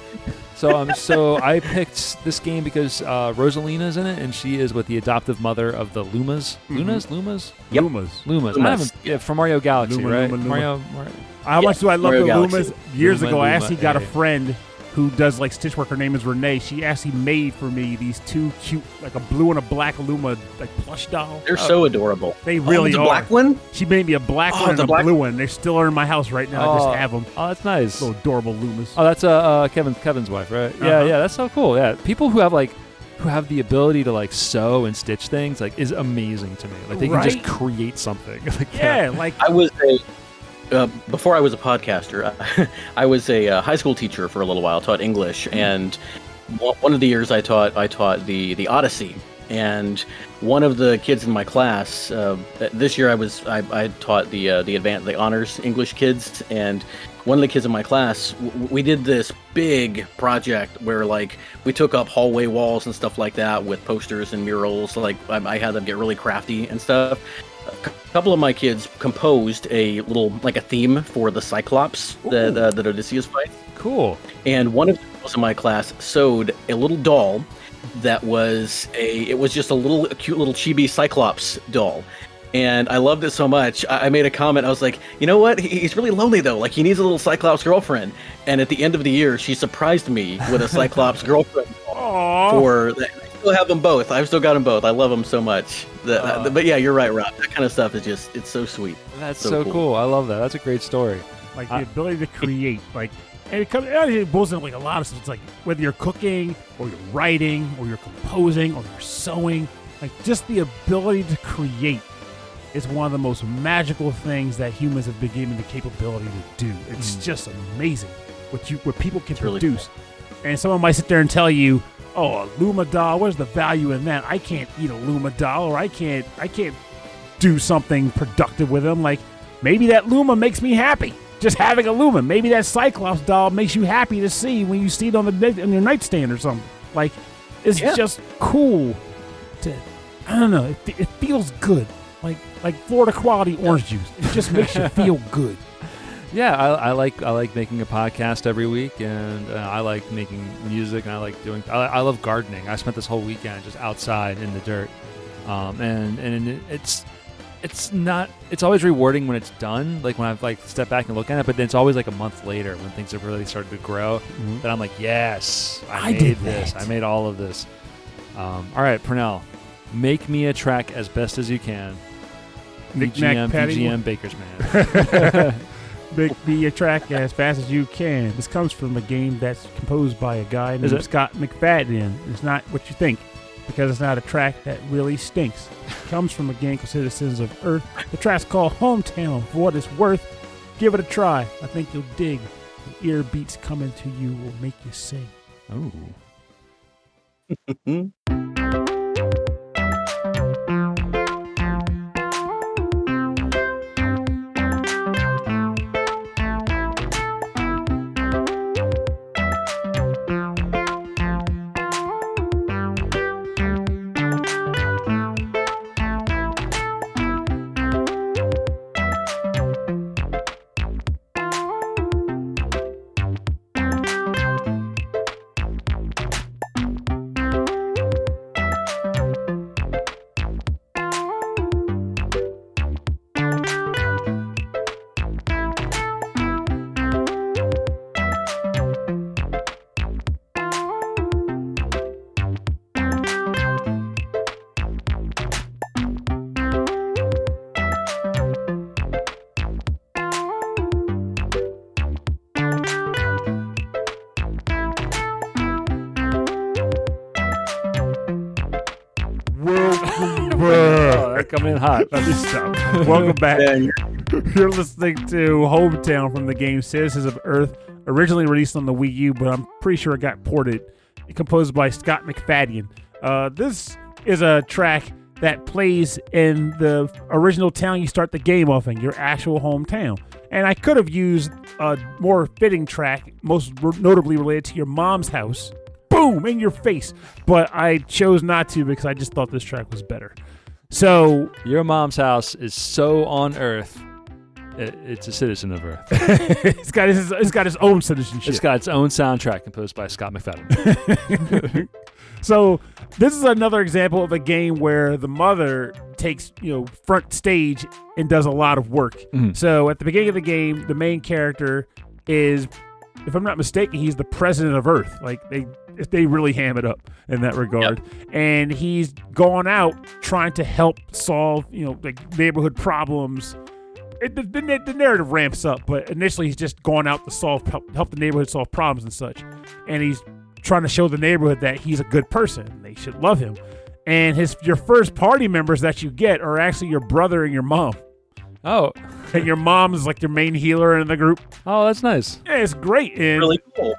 So um, so I picked this game because uh, Rosalina's in it, and she is with the adoptive mother of the Lumas. Mhm. Lunas, Lumas, Yep. Lumas. Lumas. I Lumas. haven't yeah, from Mario Galaxy, Luma, right? Luma, Luma. Mario, Mario. How Yeah, much do I love Mario the Galaxy. Lumas? Years Luma, ago, I Luma, actually got a hey. friend who does like stitch work. Her name is Renee. She actually made for me these two cute, like a blue and a black Luma, like plush doll. They're so adorable. They really oh, the are. black one. She made me a black Oh, one and a black- blue one. They still are in my house right now. I Oh. just have them. Oh, that's nice. Little adorable Lumas. Oh, that's uh, uh Kevin Kevin's wife, right? Yeah, Uh-huh. yeah, that's so cool. Yeah, people who have like who have the ability to like sew and stitch things like is amazing to me. Like they can just create something. like yeah, like I was a uh, before I was a podcaster, I was a uh, high school teacher for a little while, taught English, and one of the years I taught I taught the the Odyssey, and one of the kids in my class uh, this year I was I, I taught the uh, the advanced the honors English kids, and one of the kids in my class w- we did this big project where like we took up hallway walls and stuff like that with posters and murals. Like I, I had them get really crafty and stuff. A couple of my kids composed a little like a theme for the Cyclops that uh, that Odysseus fights. Cool. And one of the girls in my class sewed a little doll that was a it was just a little a cute little chibi Cyclops doll. And I loved it so much. I I made a comment. I was like, you know what? He- He's really lonely though. Like he needs a little Cyclops girlfriend. And at the end of the year, she surprised me with a Cyclops girlfriend Aw. for that. I still have them both. I've still got them both. I love them so much. The, Aw. but yeah, you're right, Rob. That kind of stuff is just it's so sweet. That's So so, cool. cool. I love that. That's a great story. like the I- ability to create like and it comes it boils into like a lot of stuff it's like whether you're cooking or you're writing or you're composing or you're sewing like just the ability to create is one of the most magical things that humans have been given the capability to do it's Mm. just amazing what you what people can It's really produce and someone might sit there and tell you oh a luma doll where's the value in that? I can't eat a luma doll or i can't i can't do something productive with them. Like maybe that luma makes me happy just having a luma. Maybe that cyclops doll makes you happy to see when you see it on the on your nightstand or something. Like it's Yeah. just cool to i don't know it, it feels good. Like like florida quality orange juice. It just makes you feel good Yeah, I, I like I like making a podcast every week, and uh, I like making music, and I like doing. I, I love gardening. I spent this whole weekend just outside in the dirt, um, and and it's it's not. It's always rewarding when it's done. Like when I've like step back and look at it, but then it's always like a month later when things have really started to grow. That I'm like, yes, I, I made did this. that. I made all of this. Um, all right, Purnell, make me a track as best as you can. BGM, paddywhack. BGM, Baker's man. Make me track as fast as you can. This comes from a game that's composed by a guy named it? Scott McFadden. It's not what you think because it's not a track that really stinks. It comes from a game called Citizens of Earth. The track's called Hometown. For what it's worth, give it a try. I think you'll dig. The ear beats coming to you will make you sing. Oh. Oh, they're coming in hot. Let me stop. Welcome back. You're- listening to Hometown from the game Citizens of Earth, originally released on the Wii U, but I'm pretty sure it got ported. Composed by Scott McFadden. Uh, this is a track that plays in the original town you start the game off in, your actual hometown. And I could have used a more fitting track, most notably related to your mom's house. Boom, in your face. But I chose not to because I just thought this track was better. So Your mom's house is so on Earth. It, it's a citizen of Earth. it's got his, it's got his own citizenship. It's got its own soundtrack composed by Scott McFadden. so this is another example of a game where the mother takes you know front stage and does a lot of work. Mhm. So at the beginning of the game, the main character is, if I'm not mistaken, he's the president of Earth. Like they they really ham it up in that regard, and he's gone out trying to help solve you know like neighborhood problems. It, the, the, the narrative ramps up, but initially he's just going out to solve help, help the neighborhood solve problems and such, and he's trying to show the neighborhood that he's a good person. They should love him. And his your first party members that you get are actually your brother and your mom. oh, and your mom is like your main healer in the group. Oh, that's nice. Yeah, it's great. And Really cool.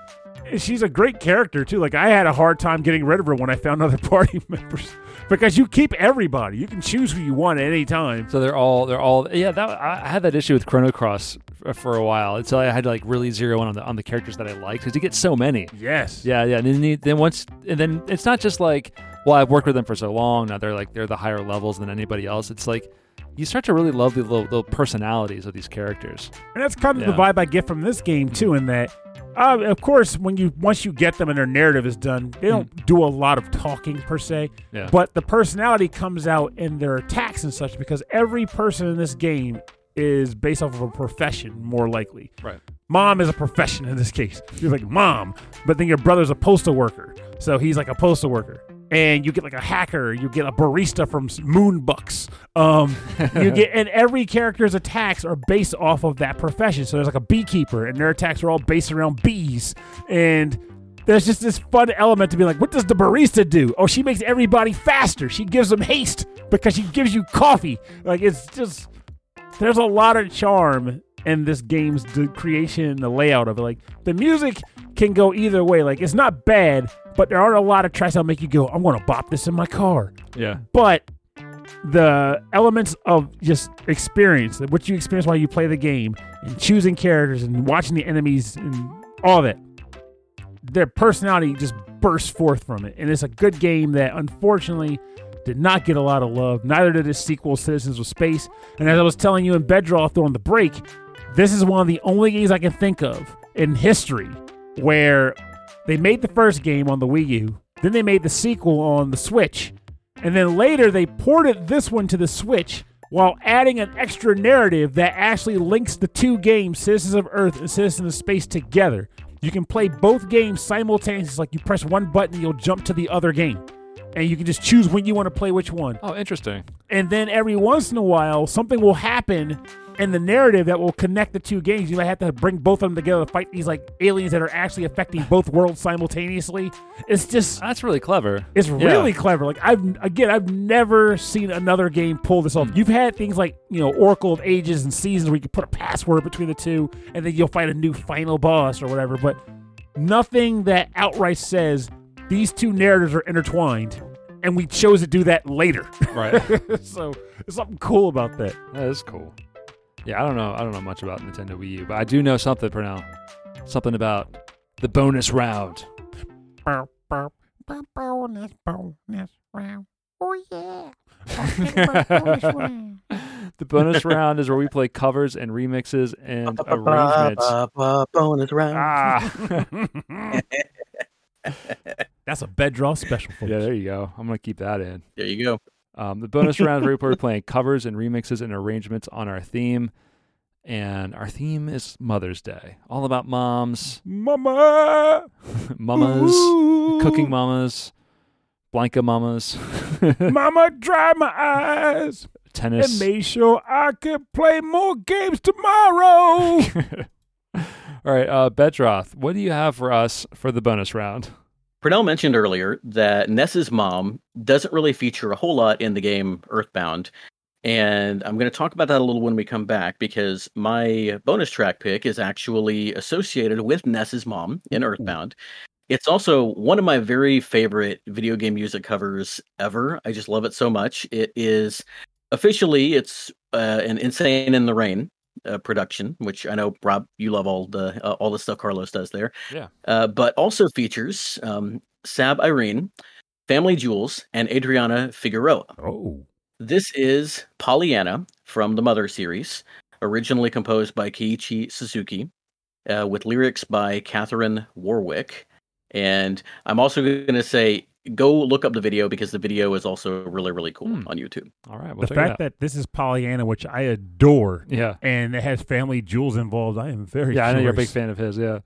She's a great character too. Like I had a hard time getting rid of her when I found other party members because you keep everybody. You can choose who you want at any time. So they're all they're all yeah. That I had that issue with Chrono Cross for a while until I had to like really zero in on the on the characters that I liked because you get so many. Yes. Yeah, yeah. And then, you- then once and then it's not just like well I've worked with them for so long now they're like they're the higher levels than anybody else. It's like you start to really love the little, little personalities of these characters. And that's kind of the Yeah. vibe I get from this game too. In that, uh, of course, when you once you get them and their narrative is done, they don't do a lot of talking per se. Yeah. But the personality comes out in their attacks and such because every person in this game is based off of a profession, more likely. Right. Mom is a profession in this case. You're like mom, but then your brother's a postal worker, so he's like a postal worker. And you get like a hacker, you get a barista from Moonbucks. Um, you get, and every character's attacks are based off of that profession. So there's like a beekeeper, and their attacks are all based around bees. And there's just this fun element to be like, what does the barista do? Oh, she makes everybody faster. She gives them haste because she gives you coffee. Like it's just there's a lot of charm in this game's creation and the layout of it. Like the music can go either way. Like it's not bad, but there aren't a lot of tracks that'll make you go, I'm gonna bop this in my car. Yeah. But the elements of just experience, what you experience while you play the game, and choosing characters and watching the enemies and all that, their personality just bursts forth from it. And it's a good game that unfortunately did not get a lot of love. Neither did its sequel, Citizens of Space. And as I was telling you in Bedroth during the break, this is one of the only games I can think of in history where they made the first game on the Wii U, then they made the sequel on the Switch, and then later they ported this one to the Switch while adding an extra narrative that actually links the two games, Citizens of Earth and Citizens of Space, together. You can play both games simultaneously. Like you press one button, you'll jump to the other game. And you can just choose when you want to play which one. Oh, interesting. And then every once in a while, something will happen in the narrative that will connect the two games. You might have to bring both of them together to fight these like aliens that are actually affecting both worlds simultaneously. It's just That's really clever. it's Yeah. really clever. Like I've again, I've never seen another game pull this Hmm. off. You've had things like you know Oracle of Ages and Seasons where you can put a password between the two, and then you'll fight a new final boss or whatever. But nothing that outright says these two narratives are intertwined, and we chose to do that later. Right. so there's something cool about that. That is cool. Yeah, I don't know. I don't know much about Nintendo Wii U, but I do know something for now. Something about the bonus round. Bonus, bonus round. Oh yeah. The bonus round is where we play covers and remixes and arrangements. Bonus round. Ah, That's a Bedroth special, folks. yeah, there you go. I'm gonna keep that in. There you go. Um, the bonus round is where we're playing covers and remixes and arrangements on our theme, and our theme is Mother's Day, all about moms, Mama, mamas, Ooh. cooking mamas, Blanca mamas, Mama, dry my eyes. tennis. and make sure I can play more games tomorrow. All right, uh, Bedroth, what do you have for us for the bonus round? Purnell mentioned earlier that Ness's mom doesn't really feature a whole lot in the game Earthbound. And I'm going to talk about that a little when we come back because my bonus track pick is actually associated with Ness's mom in Earthbound. It's also one of my very favorite video game music covers ever. I just love it so much. It is officially it's uh, an Insane in the Rain uh, production, which I know Rob you love all the uh, all the stuff Carlos does there uh, but also features um, Sab Irene, Family Jules, and Adriana Figueroa. oh, This is Pollyanna from the Mother series, originally composed by Keiichi Suzuki, uh, with lyrics by Catherine Warwick. And I'm also going to say, go look up the video because the video is also really, really cool Hmm. on YouTube. All right, we'll the fact that this is Pollyanna, which I adore, yeah, and it has Family Jules involved, I am very yeah, I know you're a big fan of his. Yeah.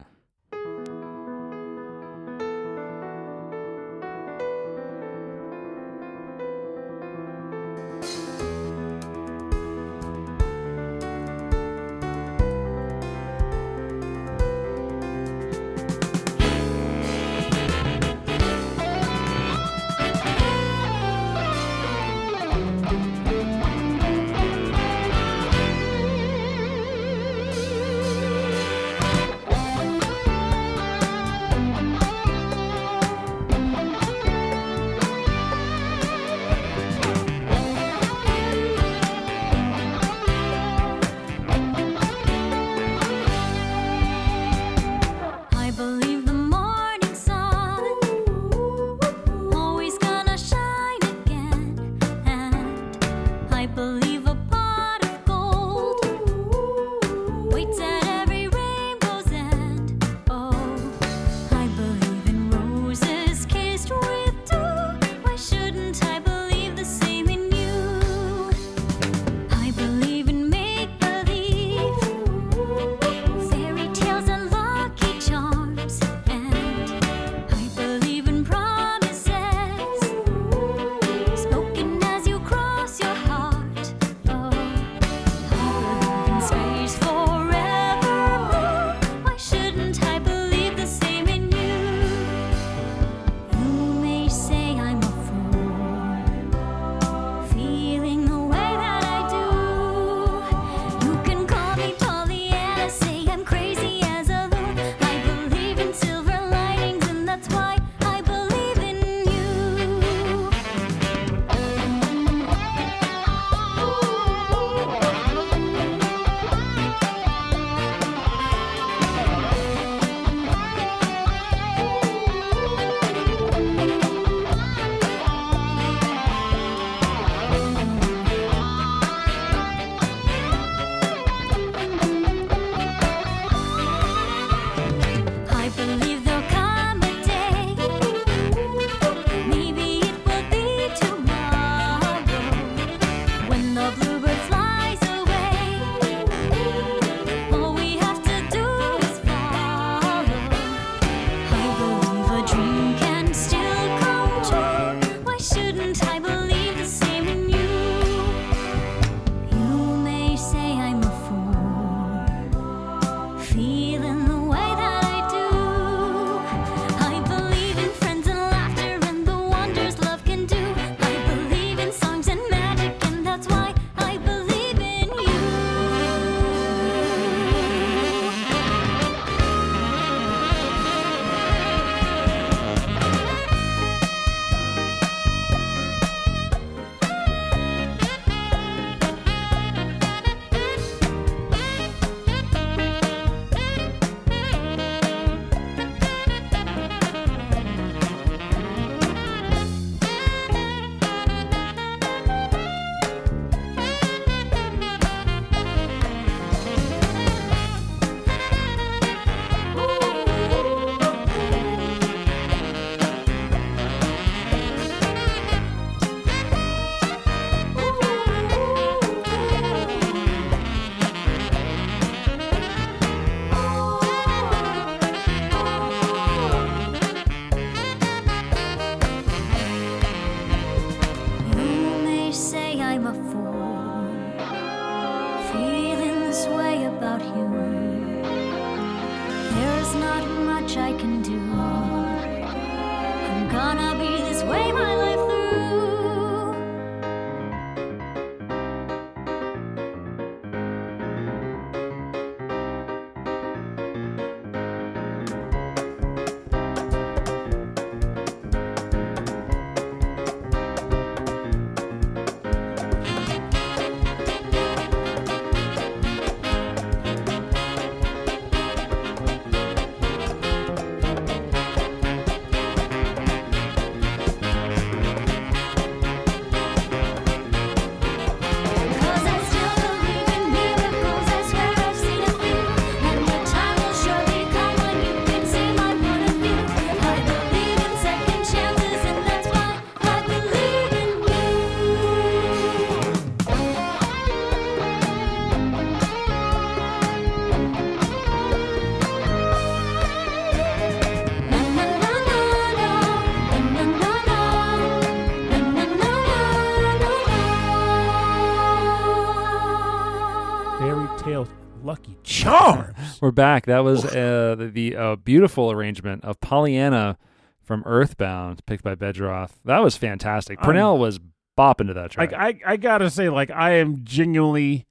We're back. That was uh, the, the uh, beautiful arrangement of Pollyanna from Earthbound, picked by Bedroth. That was fantastic. I'm- Purnell was bopping to that track. Like I, I gotta say, like I am genuinely,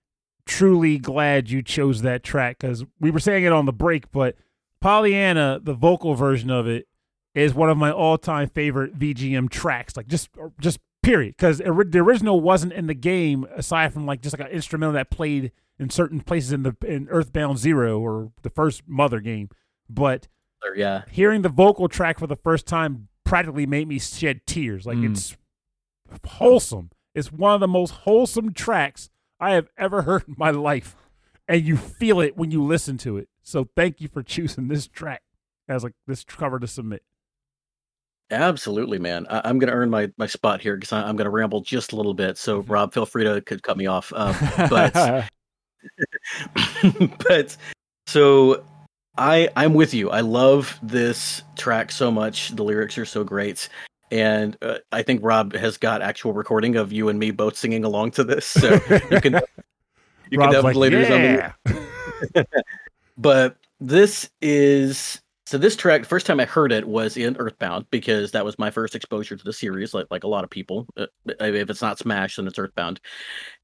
truly glad you chose that track because we were saying it on the break, but Pollyanna, the vocal version of it, is one of my all-time favorite VGM tracks. Like just, just period. Because the original wasn't in the game aside from like just like an instrumental that played in certain places in the in Earthbound Zero or the first Mother game, but Yeah. hearing the vocal track for the first time practically made me shed tears. Like Mm. it's wholesome. It's one of the most wholesome tracks I have ever heard in my life, and you feel it when you listen to it. So thank you for choosing this track as like this cover to submit. Absolutely, man. I, I'm going to earn my, my spot here because I'm going to ramble just a little bit. So, Mm-hmm. Rob, feel free to could cut me off. Um, but but so I I'm with you. I love this track so much. The lyrics are so great. And uh, I think Rob has got actual recording of you and me both singing along to this. So you can you can have like, later yeah. But this is so this track first time I heard it was in Earthbound because that was my first exposure to the series like like a lot of people. Uh, if it's not Smash then it's Earthbound.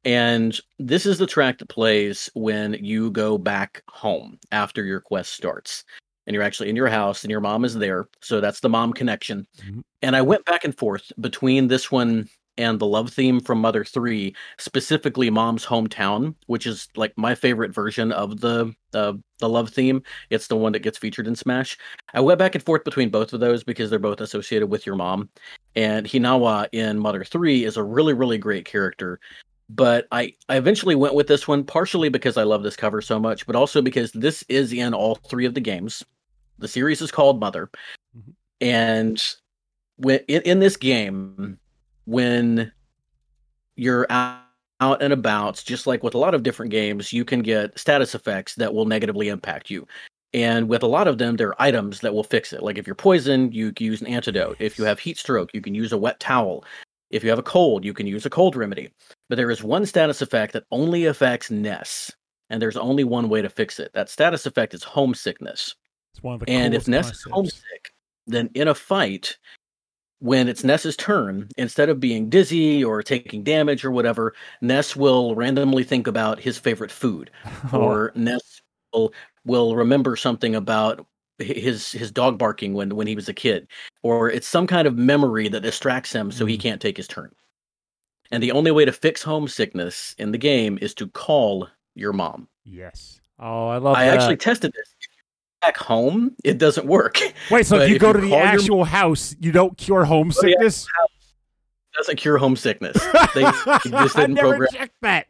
And this is the track that plays when you go back home after your quest starts. And you're actually in your house and your mom is there. So that's the mom connection. Mhm. And I went back and forth between this one and the love theme from Mother 3, specifically Mom's Hometown, which is like my favorite version of the uh, the love theme. It's the one that gets featured in Smash. I went back and forth between both of those because they're both associated with your mom. And Hinawa in Mother 3 is a really, really great character. But I, I eventually went with this one partially because I love this cover so much, but also because this is in all three of the games. The series is called Mother. Mhm. And when in, in this game, when you're out, out and about, just like with a lot of different games, you can get status effects that will negatively impact you. And with a lot of them, there are items that will fix it. Like if you're poisoned, you can use an antidote. If you have heat stroke, you can use a wet towel. If you have a cold, you can use a cold remedy. But there is one status effect that only affects Ness, and there's only one way to fix it. That status effect is homesickness. It's one of the And if Ness is homesick, then in a fight, when it's Ness's turn, instead of being dizzy or taking damage or whatever, Ness will randomly think about his favorite food, Oh. or Ness will, will remember something about his his dog barking when when he was a kid, or it's some kind of memory that distracts him so he Mm. can't take his turn. And the only way to fix homesickness in the game is to call your mom. Yes. oh, I love that. I that. actually tested this. Back home, it doesn't work. Wait, so if you if go you to the call your- actual house, you don't cure homesickness? Oh, doesn't cure homesickness. They just I didn't never program. checked that.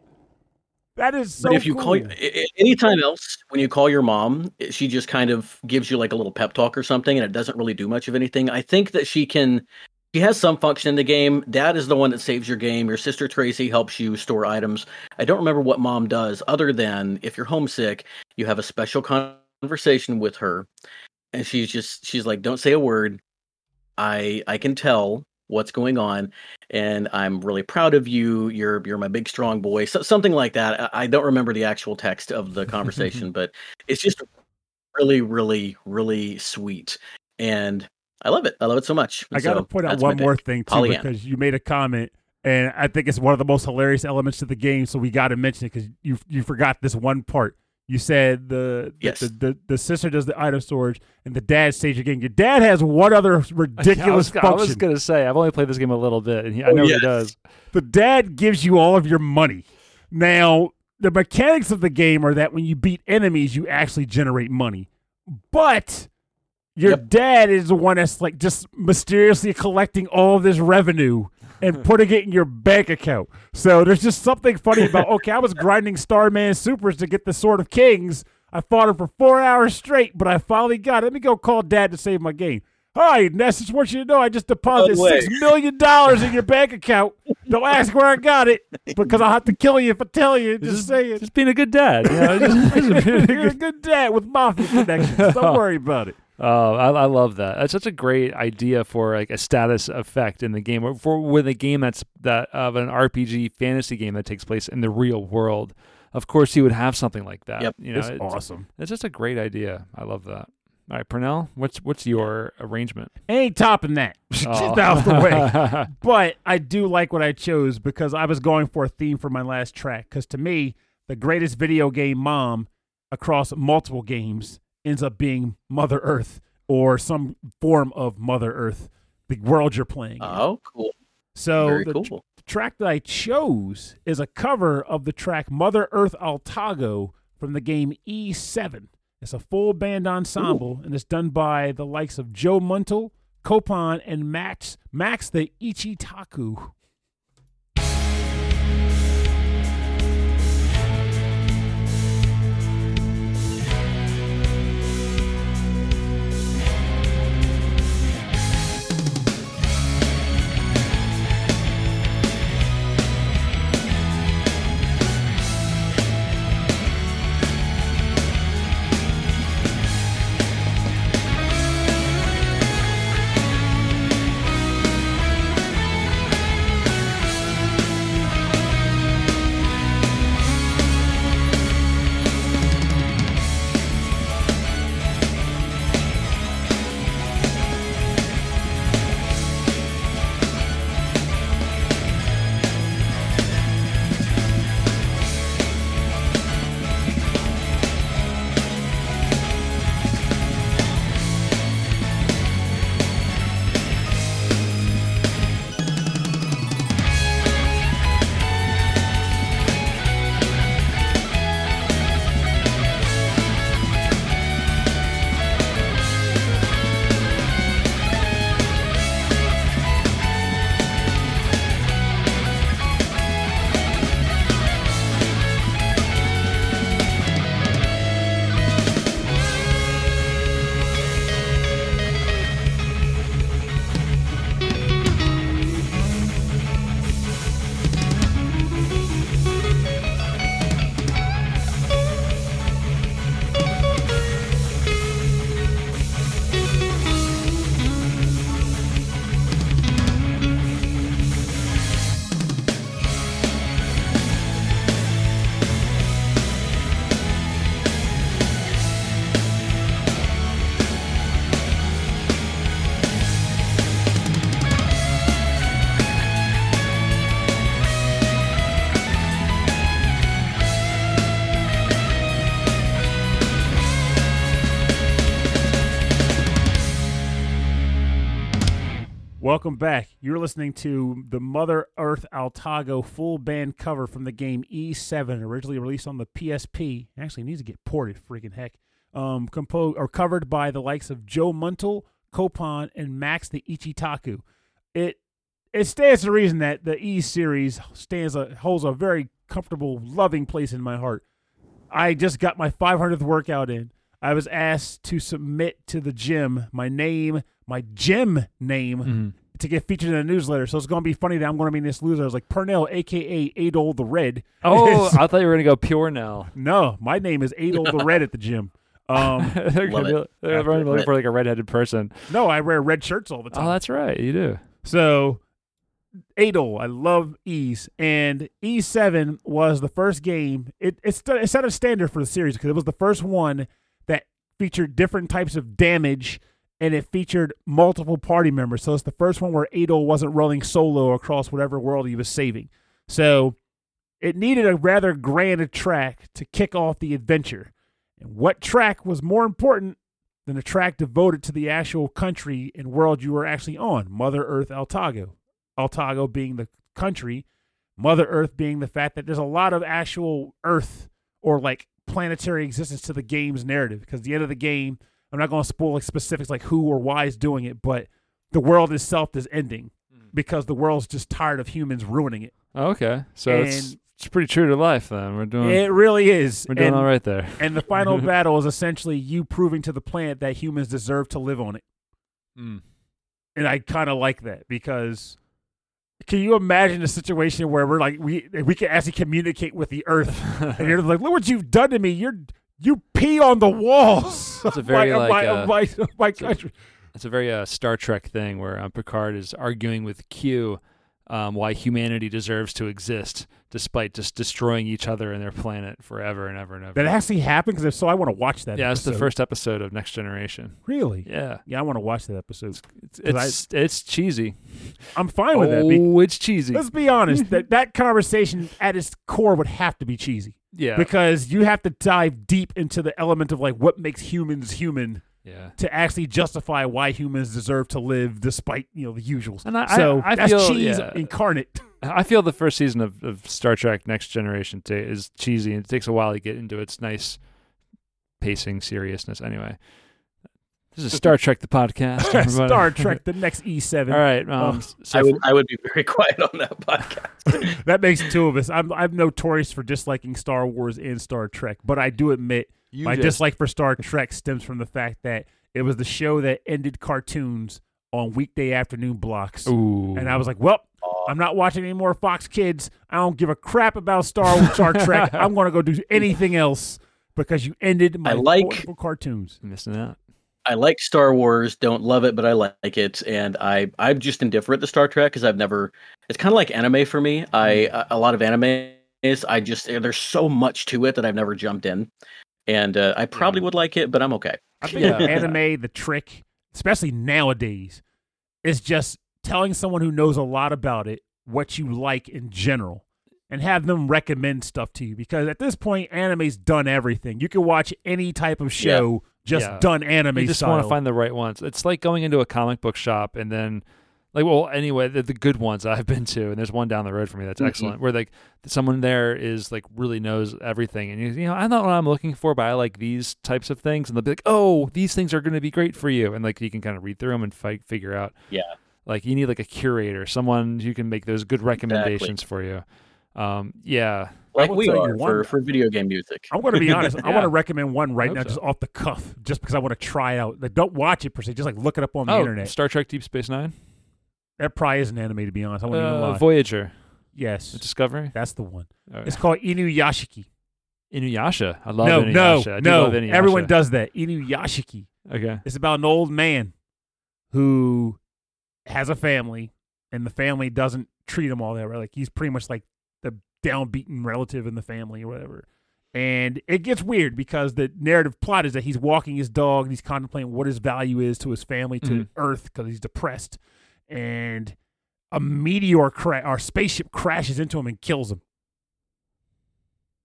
That is so but if you cool. call anytime else when you call your mom, she just kind of gives you like a little pep talk or something, and it doesn't really do much of anything. I think that she can. She has some function in the game. Dad is the one that saves your game. Your sister Tracy helps you store items. I don't remember what mom does, other than if you're homesick, you have a special conversation with her, and she's just she's like, "Don't say a word. I I can tell what's going on, and I'm really proud of you. You're you're my big strong boy." So, something like that. I, I don't remember the actual text of the conversation, but it's just really, really, really sweet, and I love it. I love it so much. I got to So point out one more pick. thing too because you made a comment, and I think it's one of the most hilarious elements to the game. So we got to mention it because you you forgot this one part. You said the Yes. the, the the sister does the item storage, and the dad saves your game. Your dad has one other ridiculous I was, I was gonna say I've only played this game a little bit, and he, I Oh, know yes. he does. the dad gives you all of your money. Now, the mechanics of the game are that when you beat enemies, you actually generate money. But your Yep. dad is the one that's like just mysteriously collecting all of this revenue and putting it in your bank account. So there's just something funny about okay, I was grinding Starman Supers to get the Sword of Kings. I fought him for four hours straight, but I finally got it. Let me go call dad to save my game. Hi, Ness, just want you to know I just deposited No six million dollars in your bank account. Don't ask where I got it because I'll have to kill you if I tell you. Just say it. Just being a good dad. You know, just- just being a You're a good- good dad with mafia connections. Don't worry about it. Oh, I, I love that. That's such a great idea for like a status effect in the game, or for with a game that's that of an RPG fantasy game that takes place in the real world. Of course, you would have something like that. Yep. you know, It's it's, awesome. it's just a great idea. I love that. All right, Purnell, what's what's your arrangement? Ain't topping that. Oh. Get out the way. But I do like what I chose because I was going for a theme for my last track. Because to me, the greatest video game mom across multiple games ends up being Mother Earth or some form of Mother Earth, the world you're playing. in. Oh, cool. so Very the cool. track that I chose is a cover of the track Mother Earth Altago from the game E7. It's a full band ensemble and it's done by the likes of Joe Muntel, Copan, and Max Max the Ichitaku. Welcome back. You're listening to the Mother Earth Altago full band cover from the game Ys VII, originally released on the PSP. Actually, needs to get ported, freaking heck. Um, composed or covered by the likes of Joe Muntel, Copan, and Max the Ichitaku. It it stands to reason that the E series stands a holds a very comfortable, loving place in my heart. I just got my 500th workout in. I was asked to submit to the gym my name, my gym name, Mhm. To get featured in a newsletter. So it's going to be funny that I'm going to be in this loser. I was like Purnell, aka Adol the Red. Oh, is- I thought you were gonna go pure now. no, my name is Adol the Red at the gym. Um, they're gonna it. be, they're After looking for like a redheaded person. no, I wear red shirts all the time. Oh, that's right, you do. So, Adol, I love Ys, and Ys VII was the first game. It it, st- it set a standard for the series because it was the first one that featured different types of damage and it featured multiple party members. So it's the first one where Adol wasn't running solo across whatever world he was saving. So it needed a rather grand track to kick off the adventure. And what track was more important than a track devoted to the actual country and world you were actually on? Mother Earth Altago. Altago being the country, Mother Earth being the fact that there's a lot of actual Earth or like planetary existence to the game's narrative. Because the end of the game, I'm not going to spoil like specifics like who or why is doing it, but the world itself is ending because the world's just tired of humans ruining it. Oh, okay, so it's it's pretty true to life. Then we're doing It really is. we're doing and, all right there. and the final battle is essentially you proving to the planet that humans deserve to live on it. Mm. and I kind of like that because can you imagine a situation where we're like we we can actually communicate with the Earth, and you're like, look what you've done to me. You're you pee on the walls. It's a very, my, like, of uh, my, of my country. It's a very uh, Star Trek thing where um, Picard is arguing with Q um, why humanity deserves to exist, despite just destroying each other and their planet forever and ever and ever. That actually happened because if so, I want to watch that. yeah, it's the first episode of Next Generation. Really? Yeah, Yeah, I want to watch that episode. it's 'Cause I- it's, it's cheesy. I'm fine with that. Oh, it's cheesy. Let's be honest. that that conversation at its core would have to be cheesy Yeah, because you have to dive deep into the element of like what makes humans human. yeah. to actually justify why humans deserve to live despite you know the usuals. And I- so I- I that's feel- cheese yeah. incarnate. I feel the first season of, of Star Trek Next Generation ta is cheesy, and it takes a while to get into its nice pacing seriousness. Anyway, this is Star Trek the podcast. Star Trek, the next E seven. All right. Um, Oh. so I would I would be very quiet on that podcast. That makes two of us. I'm I'm notorious for disliking Star Wars and Star Trek, but I do admit you my just- dislike for Star Trek stems from the fact that it was the show that ended cartoons on weekday afternoon blocks. Ooh. And I was like, well, I'm not watching any more Fox Kids. I don't give a crap about Star Wars, Star Trek. I'm going to go do anything else because you ended my I like- wonderful cartoons. missing out. I like Star Wars, don't love it, but I like it, and I I'm just indifferent to Star Trek because I've never. It's kind of like anime for me. I mm. a lot of anime is I just eh, there's so much to it that I've never jumped in, and uh, I probably mm-hmm. would like it, but I'm okay. I think Yeah. anime, the trick, especially nowadays, is just telling someone who knows a lot about it what you like in general and have them recommend stuff to you because at this point anime's done everything you can watch any type of show just Yeah. done anime You just style want to find the right ones. It's like going into a comic book shop and then, like, well, anyway, the, the good ones I've been to, and there's one down the road for me that's Mhm. excellent, where like someone there is like really knows everything, and you, you know, I know what I'm looking for, but I like these types of things, and they'll be like, oh, these things are going to be great for you, and like you can kind of read through them and fi- figure out. Yeah. Like you need like a curator, someone who can make those good recommendations for you. Um, yeah, Like we are for, for video game music. i'm going to be honest i want to recommend one right now hope just off the cuff just because i want to try out like don't watch it per se just like look it up on the oh, internet. Star Trek Deep Space Nine, that probably is an anime to be honest i won't even uh, lie. Voyager, yes. The Discovery, that's the one. Right. it's called inuyashiki. Inuyasha. I love no Inuyasha. no I do no. everyone does that. Inuyashiki. Okay. It's about an old man who has a family, and the family doesn't treat him all that right. Like he's pretty much like downbeaten relative in the family or whatever. And it gets weird because the narrative plot is that he's walking his dog and he's contemplating what his value is to his family, to Mhm. Earth, because he's depressed. And a meteor cra- or spaceship crashes into him and kills him.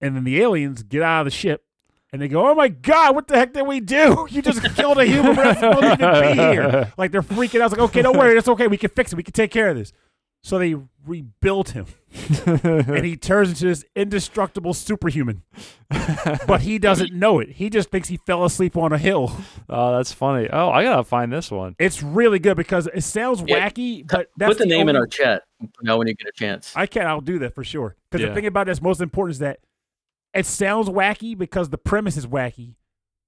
And then the aliens get out of the ship and they go, "Oh my god, what the heck did we do? You just killed a human. We're not supposed to even be here." Like they're freaking out. It's like, "Okay, don't worry, it's okay. We can fix it. We can take care of this." So they rebuilt him, and he turns into this indestructible superhuman. But he doesn't know it. He just thinks he fell asleep on a hill. oh, that's funny. Oh, I gotta find this one. It's really good because it sounds Yeah, wacky, but that's Put the, name in our chat now when you get a chance. I can. I'll do that for sure. Because Yeah. the thing about that's most important is that it sounds wacky because the premise is wacky,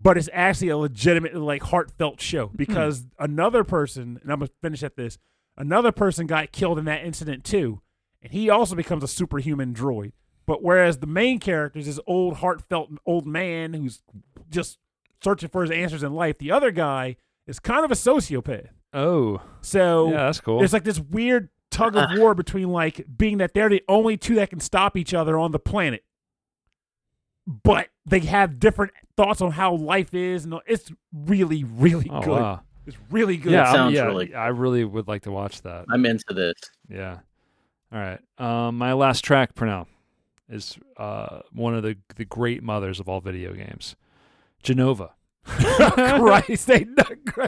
but it's actually a legitimate, like heartfelt show. Because hmm. another person, and I'm gonna finish at this. Another person got killed in that incident too, and he also becomes a superhuman droid. But whereas the main character is this old, heartfelt old man who's just searching for his answers in life, the other guy is kind of a sociopath. Oh, So yeah, that's cool. there's like this weird tug of war between like being that they're the only two that can stop each other on the planet. but they have different thoughts on how life is, and it's really, really Oh good. wow. It's really good. Yeah, I'm- sounds yeah, really- I really would like to watch that. I'm into this. Yeah. All right. Um, my last track, Purnell, is uh, one of the the great mothers of all video games, Jenova. Christ, they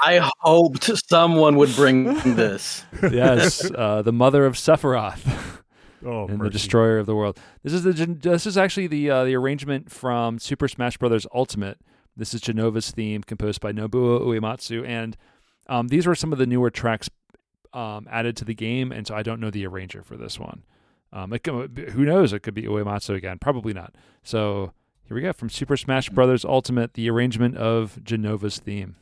I hoped someone would bring this. yes, uh, the mother of Sephiroth oh, and the destroyer of the world. This is the this is actually the uh, the arrangement from Super Smash Bros. Ultimate. This is Jenova's theme, composed by Nobuo Uematsu, and um, these were some of the newer tracks um, added to the game, and so I don't know the arranger for this one. Um, who knows? It could be Uematsu again. Probably not. So here we go from Super Smash Bros. Ultimate, the arrangement of Jenova's theme.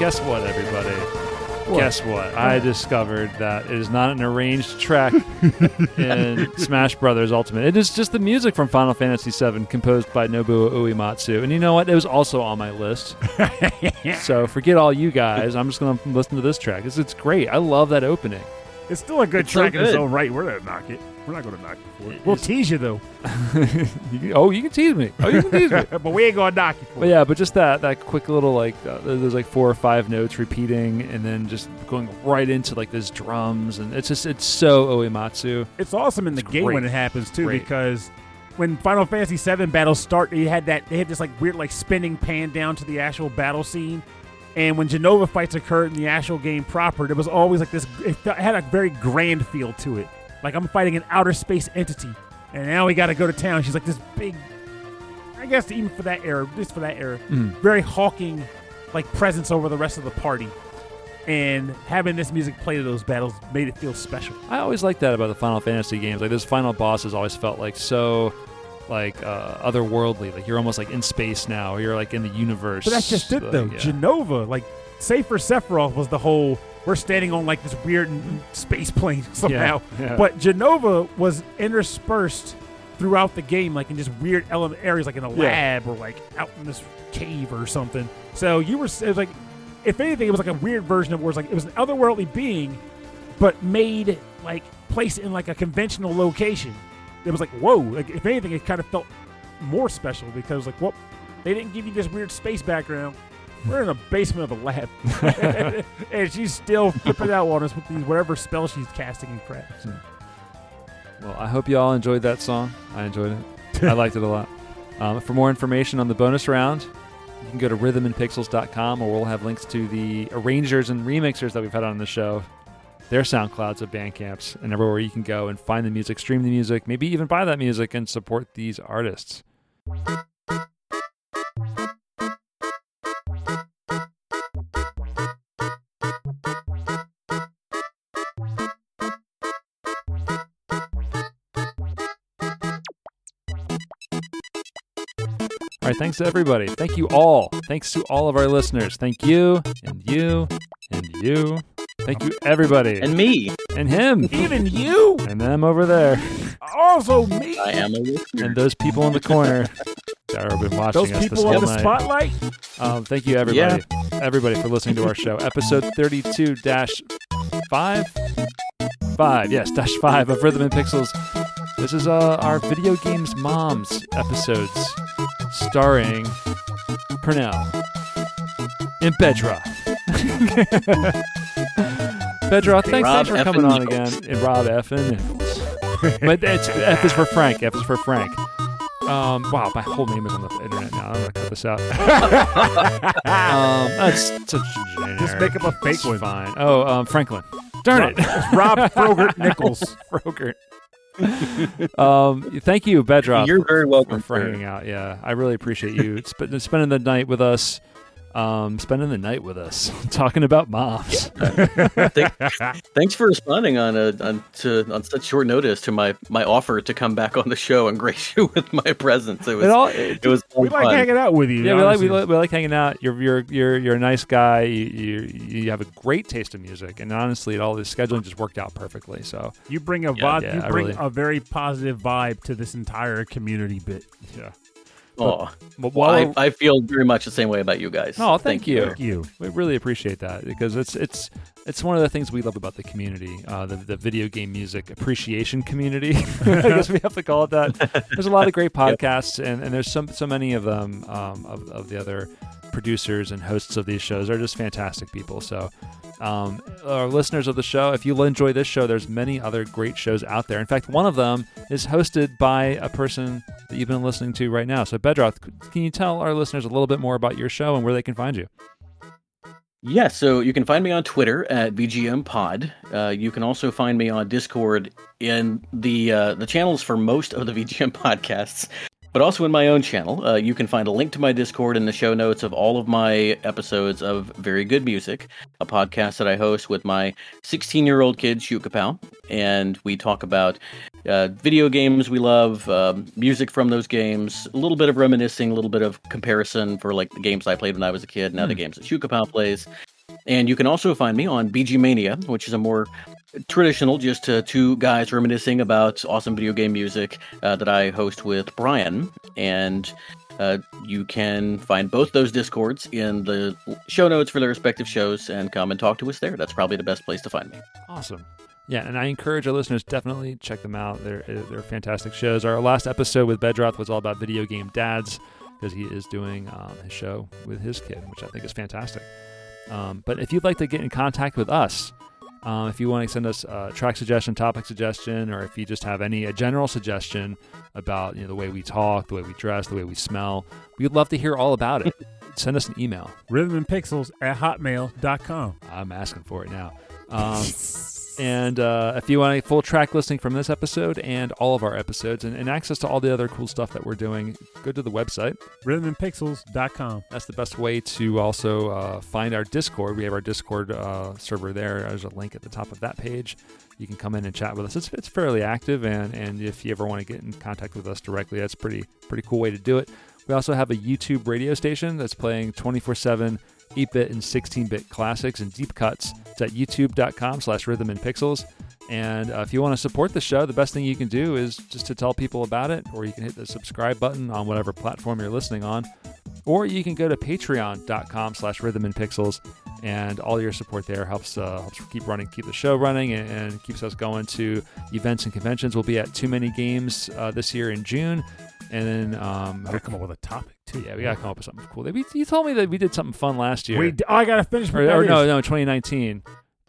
Guess what, everybody? Guess what? I discovered that it is not an arranged track in Smash Brothers Ultimate. It is just the music from Final Fantasy VII, composed by Nobuo Uematsu. And you know what? It was also on my list. so forget all you guys. I'm just going to listen to this track. It's, it's great. I love that opening. It's still a good It's so track in its own right. We're gonna knock it. We're not gonna knock it. For it. It We'll is- tease you though, You can- oh, you can tease me. Oh, you can tease me. but we ain't gonna knock you for But it. yeah, but just that that quick little like uh, there's like four or five notes repeating, and then just going right into like those drums, and it's just it's so Uematsu. It's awesome in the It's game when it happens too, Great. because when Final Fantasy VII battles start, they had that they had this like weird like spinning pan down to the actual battle scene, and when Jenova fights occurred in the actual game proper, there was always like this. It fe- it had a very grand feel to it, like I'm fighting an outer space entity, and now we got to go to town. She's like this big. I guess even for that era, just for that era, Mm. very hawking like presence over the rest of the party. And having this music play to those battles made it feel special. I always like that about the Final Fantasy games. Like those final bosses always felt like so like uh, otherworldly. Like you're almost like in space now, or you're like in the universe. But that's just it, Like, though. yeah. Jenova, like, say for Sephiroth was the whole we're standing on like this weird space plane somehow. yeah. But Jenova was interspersed throughout the game, like in just weird element areas, like in a Yeah. lab or like out in this cave or something. So you were, it was like, if anything, it was like a weird version of where it's like it was an otherworldly being, but made like placed in like a conventional location. It was like whoa. Like if anything, it kind of felt more special because like well, they didn't give you this weird space background. We're in the basement of a lab, and she's still flipping out on us with these whatever spell she's casting and crap. So. Well, I hope you all enjoyed that song. I enjoyed it. I liked it a lot. Um, for more information on the bonus round, you can go to rhythmandpixels.com or we'll have links to the arrangers and remixers that we've had on the show, their SoundClouds of Bandcamps, and everywhere you can go and find the music, stream the music, maybe even buy that music and support these artists. Right, thanks to everybody. Thank you all. Thanks to all of our listeners. Thank you, and you, and you. Thank you, everybody. And me, and him. Even you, And them over there. also me. I am a listener. And those people in the corner that have been watching Those us this people whole on the night. spotlight. Um, thank you, everybody. yeah. Everybody for listening to our show. Episode 32 dash 5. five, yes, dash five of Rhythm and Pixels. This is uh, our video games moms episodes, starring Purnell and Bedroth. Bedroth, thanks, Rob thanks for F. coming on Nichols. again. And Rob F. and Nichols. but it's, F is for Frank. F is for Frank. Um, wow, my whole name is on the internet now. I'm gonna cut this out. um, that's such generic. Just make up a fake It's one. Fine. Oh, um, Franklin. Darn it, It's Rob Frogert Nichols. Frogert. um, thank you, Bedroth, You're very for, welcome. for hanging out. Yeah, I really appreciate you sp- spending the night with us. Um, spending the night with us, talking about moms. Thanks for responding on a on to on such short notice to my my offer to come back on the show and grace you with my presence. It was It all- it was We like fun. hanging out with you. Yeah, we like, we like we like hanging out. You're you're you're you're a nice guy. You, you you have a great taste of music, and honestly, all this scheduling just worked out perfectly. So You bring a Yeah, vibe. yeah, you bring really- a very positive vibe to this entire community bit. yeah. Aw. But Well, while I, I feel very much the same way about you guys. Oh, thank you. Thank you. we really appreciate that because it's it's it's one of the things we love about the community, uh, the the video game music appreciation community. I guess we have to call it that. There's a lot of great podcasts, and, and there's some so many of them um, of of the other producers and hosts of these shows are just fantastic people. So. Um, our listeners of the show, if you enjoy this show, there's many other great shows out there. In fact, one of them is hosted by a person that you've been listening to right now. So, Bedroth, can you tell our listeners a little bit more about your show and where they can find you? Yeah, so you can find me on Twitter at VGM Pod. Uh, you can also find me on Discord in the uh, the channels for most of the VGM podcasts, but also in my own channel. Uh, you can find a link to my Discord in the show notes of all of my episodes of Very Good Music, a podcast that I host with my 16 year old kid Shu Kapow, and we talk about uh, video games we love, um, music from those games, a little bit of reminiscing, a little bit of comparison for like the games I played when I was a kid, now the games that Shu Kapow plays. And you can also find me on BG Mania, which is a more traditional, just uh, two guys reminiscing about awesome video game music uh, that I host with Brian. And uh, you can find both those discords in the show notes for their respective shows and come and talk to us there. That's probably the best place to find me. Awesome. Yeah, and I encourage our listeners definitely check them out. They're they're fantastic shows. Our last episode with Bedroth was all about video game dads because he is doing um, his show with his kid, which I think is fantastic. Um, but if you'd like to get in contact with us, um, if you want to send us a track suggestion, topic suggestion, or if you just have any a general suggestion about you know the way we talk, the way we dress, the way we smell, we'd love to hear all about it. send us an email. Rhythm and Pixels at hotmail.com. I'm asking for it now. Um, and uh, if you want a full track listing from this episode and all of our episodes and, and access to all the other cool stuff that we're doing, go to the website. Rhythmandpixels.com. That's the best way to also uh, find our Discord. We have our Discord uh, server there. There's a link at the top of that page. You can come in and chat with us. It's, it's fairly active, and, and if you ever want to get in contact with us directly, that's pretty pretty cool way to do it. We also have a YouTube radio station that's playing 24/7 8-bit and 16-bit classics and deep cuts. It's at youtube.com slash rhythm and pixels. And uh, if you want to support the show, the best thing you can do is just to tell people about it, or you can hit the subscribe button on whatever platform you're listening on, or you can go to patreon.com slash rhythm and pixels, and all your support there helps uh, helps keep running, keep the show running, and, and keeps us going to events and conventions. We'll be at Too Many Games uh, this year in June, and then um, Gotta come up with a topic, too. yeah, we gotta come up with something cool. We, you told me that we did something fun last year, We d- oh, I got to finish or, or no, no, 2019,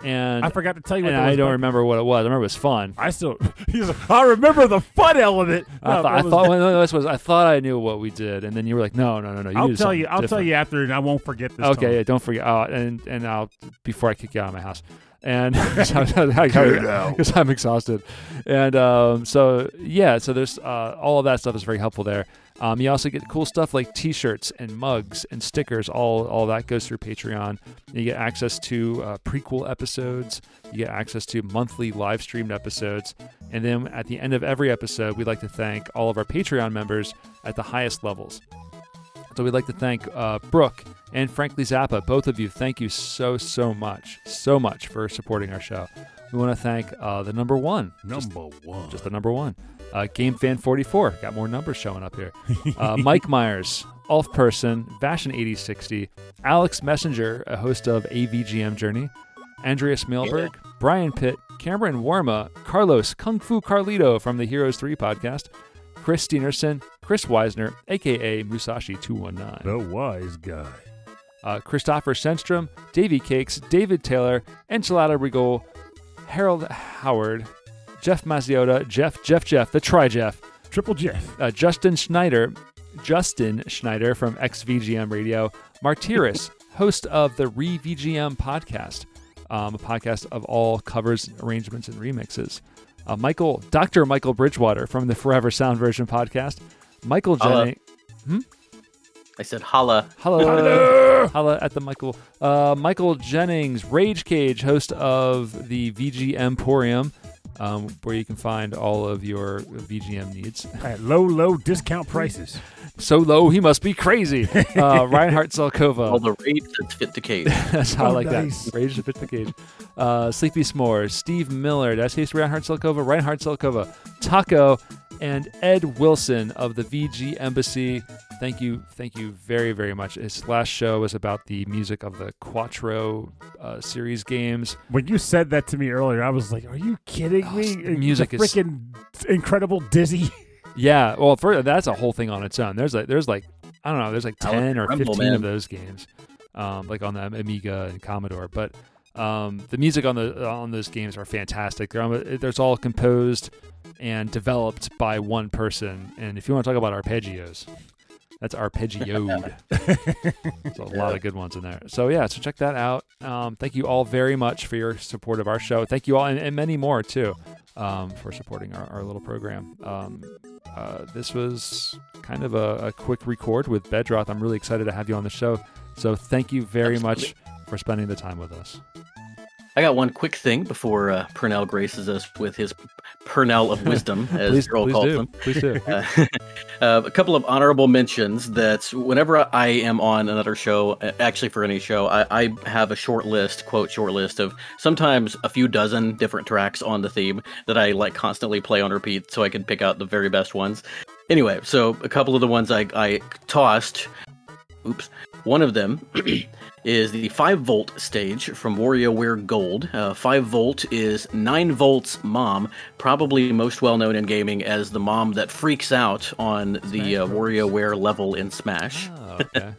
and I forgot to tell you what and I don't remember what it was. I remember it was fun. I still, he's like, I remember the fun element. I thought, I thought, this was, I thought I knew what we did, and then you were like, no, no, no, no. You I'll tell you. I'll tell you after, and I won't forget this. Okay, time. yeah, don't forget. Oh, and and I'll before I kick you out of my house, and because I'm exhausted, and um, so yeah, so there's uh, all of that stuff is very helpful there. Um, you also get cool stuff like T-shirts and mugs and stickers. All all that goes through Patreon. You get access to uh, prequel episodes. You get access to monthly live streamed episodes, and then at the end of every episode, we'd like to thank all of our Patreon members at the highest levels. So we'd like to thank uh, Brooke and frankly Zappa, both of you. Thank you so so much, so much for supporting our show. We want to thank uh, the number one, just, Number one. just the number one, uh, Game Fan 44. Got more numbers showing up here. Uh, Mike Myers, Ulf Person, Vashin 8060, Alex Messenger, a host of AVGM Journey, Andreas Mielberg, Brian Pitt, Cameron Warma, Carlos Kung Fu Carlito from the Heroes 3 podcast, Chris Steenerson, Chris Weisner, aka Musashi219, The wise guy. uh, Christopher Senstrom, Davy Cakes, David Taylor, Enchilada Regal, Harold Howard, Jeff Mazziota, Jeff, Jeff, Jeff, the Try Jeff, Triple Jeff. uh, Justin Schneider, Justin Schneider from XVGM Radio, Martiris, host of the Re VGM podcast, um, a podcast of all covers, arrangements, and remixes. Uh, Michael, Dr. Michael Bridgewater from the Forever Sound Version podcast. Michael Holla. Jennings. I said holla. Holla. Holla at the Michael. Uh, Michael Jennings, Rage Cage, host of the VG Emporium, um, where you can find all of your VGM needs. At low, low discount prices. So low, he must be crazy. Uh, Reinhard All the rage that's fit the cage. That's how I Oh, like nice. that. Rage to fit the cage. Uh, Sleepy S'mores, Steve Miller, did I say Reinhard Zelkova? Reinhard Zelkova, Taco, and Ed Wilson of the VG Embassy. Thank you, thank you very, very much. His last show was about the music of the Quattro uh, series games. When you said that to me earlier, I was like, "Are you kidding Oh, me?" the music is- freaking incredible, dizzy. Yeah, well, for, that's a whole thing on its own. There's like, there's like, I don't know, there's like ten or Rumble, fifteen of those games, um, like on the Amiga and Commodore. But um, the music on the on those games are fantastic. They're on, there's all composed and developed by one person. And if you want to talk about arpeggios, that's arpeggioed. There's a lot of good ones in there. So yeah, so check that out. Um, thank you all very much for your support of our show. Thank you all, and, and many more too, um, for supporting our, our little program. Um, uh, this was kind of a, a quick record with Bedroth. I'm really excited to have you on the show. So thank you very much for spending the time with us. I got one quick thing before uh, Purnell graces us with his Purnell of wisdom, as please, Earl please calls do. them. Please do. Uh, uh, a couple of honorable mentions that whenever I am on another show, actually for any show, I, I have a short list, quote, short list of sometimes a few dozen different tracks on the theme that I like constantly play on repeat so I can pick out the very best ones. Anyway, so a couple of the ones I, I tossed, oops, one of them is the 5 volt stage from WarioWare Gold. Uh, 5 volt is 9 volts mom, probably most well known in gaming as the mom that freaks out on the uh, WarioWare level in Smash. Oh, okay.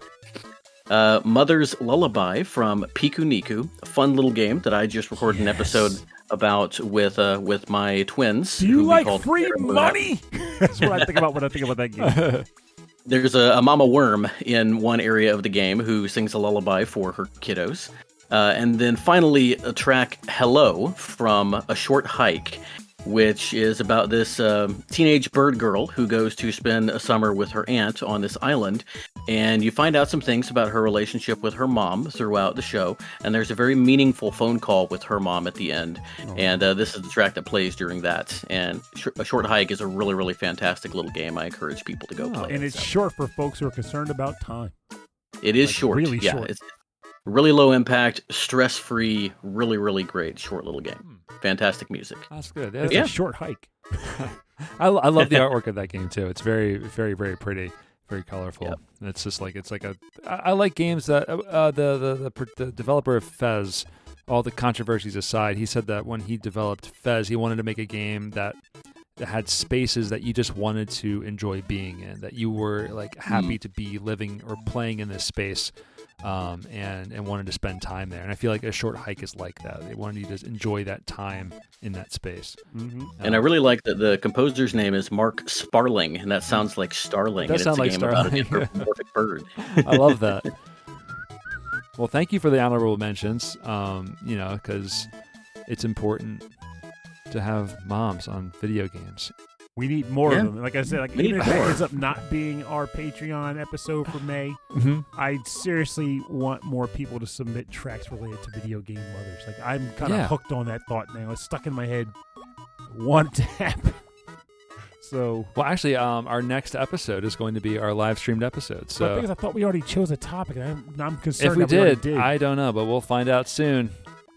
Uh, Mother's Lullaby from Pikuniku, a fun little game that I just recorded an episode about with uh, with my twins. Do you like free Sarah and Luna. money? That's what I think about when I think about that game. There's a, a mama worm in one area of the game who sings a lullaby for her kiddos. Uh, and then finally, a track Hello from A Short Hike, which is about this um teenage bird girl who goes to spend a summer with her aunt on this island. And you find out some things about her relationship with her mom throughout the show. And there's a very meaningful phone call with her mom at the end. And uh, this is the track that plays during that. And Sh- A Short Hike is a really, really fantastic little game. I encourage people to go Oh. play. And it's so. short for folks who are concerned about time. It is Like, short. really yeah, short. it's really low impact, stress free, really, really great short little game. Fantastic music. That's good. It's Yeah, a short hike. I, I love the artwork of that game too. It's very, very, very pretty, very colorful. Yep. It's just like it's like a. I, I like games that uh, uh, the, the the the developer of Fez. All the controversies aside, he said that when he developed Fez, he wanted to make a game that that had spaces that you just wanted to enjoy being in, that you were like happy to be living or playing in this space, um, and and wanted to spend time there. And I feel like a short hike is like that. They wanted you to just enjoy that time in that space. Mm-hmm. And I really like that the composer's name is Mark Sparling, and that sounds like Starling. Does and sound it's a like game about a Starling. anthropomorphic bird. I love that. Well, thank you for the honorable mentions. Um, you know, because it's important to have moms on video games. We need more Yeah. of them. Like I said, like even if it ends up not being our Patreon episode for May, Mm-hmm. I seriously want more people to submit tracks related to video game mothers. Like I'm kind of Yeah. hooked on that thought now. It's stuck in my head. Want to happen. So Well, actually, um, our next episode is going to be our live streamed episode. so, thing I thought we already chose a topic. I'm, I'm concerned if we already did, I don't know, but we'll find out soon.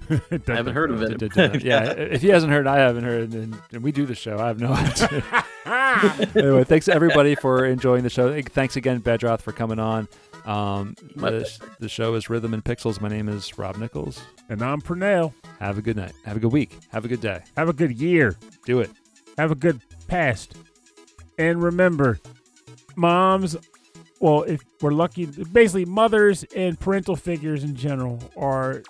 I haven't heard of it. yeah, if he hasn't heard, I haven't heard, and, and we do the show. I have no idea. anyway, thanks everybody for enjoying the show. Thanks again, Bedroth, for coming on. Um, the, the show is Rhythm and Pixels. My name is Rob Nichols. And I'm Purnell. Have a good night. Have a good week. Have a good day. Have a good year. Do it. Have a good past. And remember, moms, well, if we're lucky, basically mothers and parental figures in general are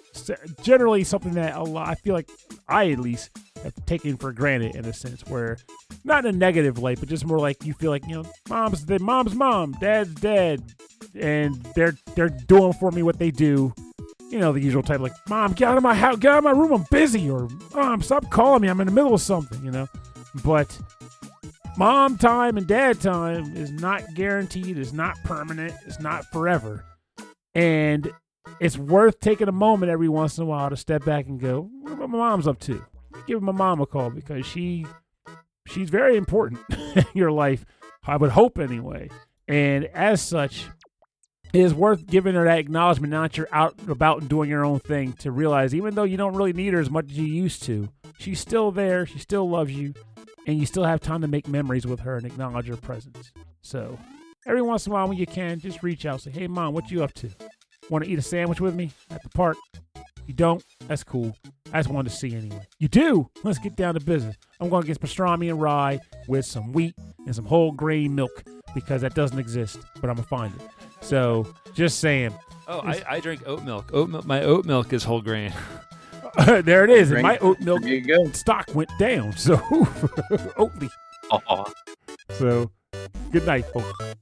generally something that a lot, I feel like I at least have taken for granted in a sense where not in a negative light, but just more like you feel like, you know, mom's the mom's mom, dad's dad, and they're they're doing for me what they do. You know, the usual type like, Mom, get out of my house, get out of my room, I'm busy, or Mom, stop calling me, I'm in the middle of something, you know. But mom time and dad time is not guaranteed, it's not permanent, it's not forever. And it's worth taking a moment every once in a while to step back and go, what my mom's up to? Give my mom a call because she she's very important in your life. I would hope anyway. And as such, it is worth giving her that acknowledgement now that you're out about and doing your own thing to realize even though you don't really need her as much as you used to, she's still there, she still loves you, and you still have time to make memories with her and acknowledge her presence. So every once in a while when you can, just reach out, say, Hey mom, what you up to? Want to eat a sandwich with me at the park? You don't? That's cool. I just wanted to see anyway. You do? Let's get down to business. I'm going to get pastrami and rye with some wheat and some whole grain milk because that doesn't exist, but I'm going to find it. So just saying. Oh, I, I drink oat milk. Oat milk. My oat milk is whole grain. there it is. And my oat milk There you go. stock went down. So Oatly. Aw. So good night, folks.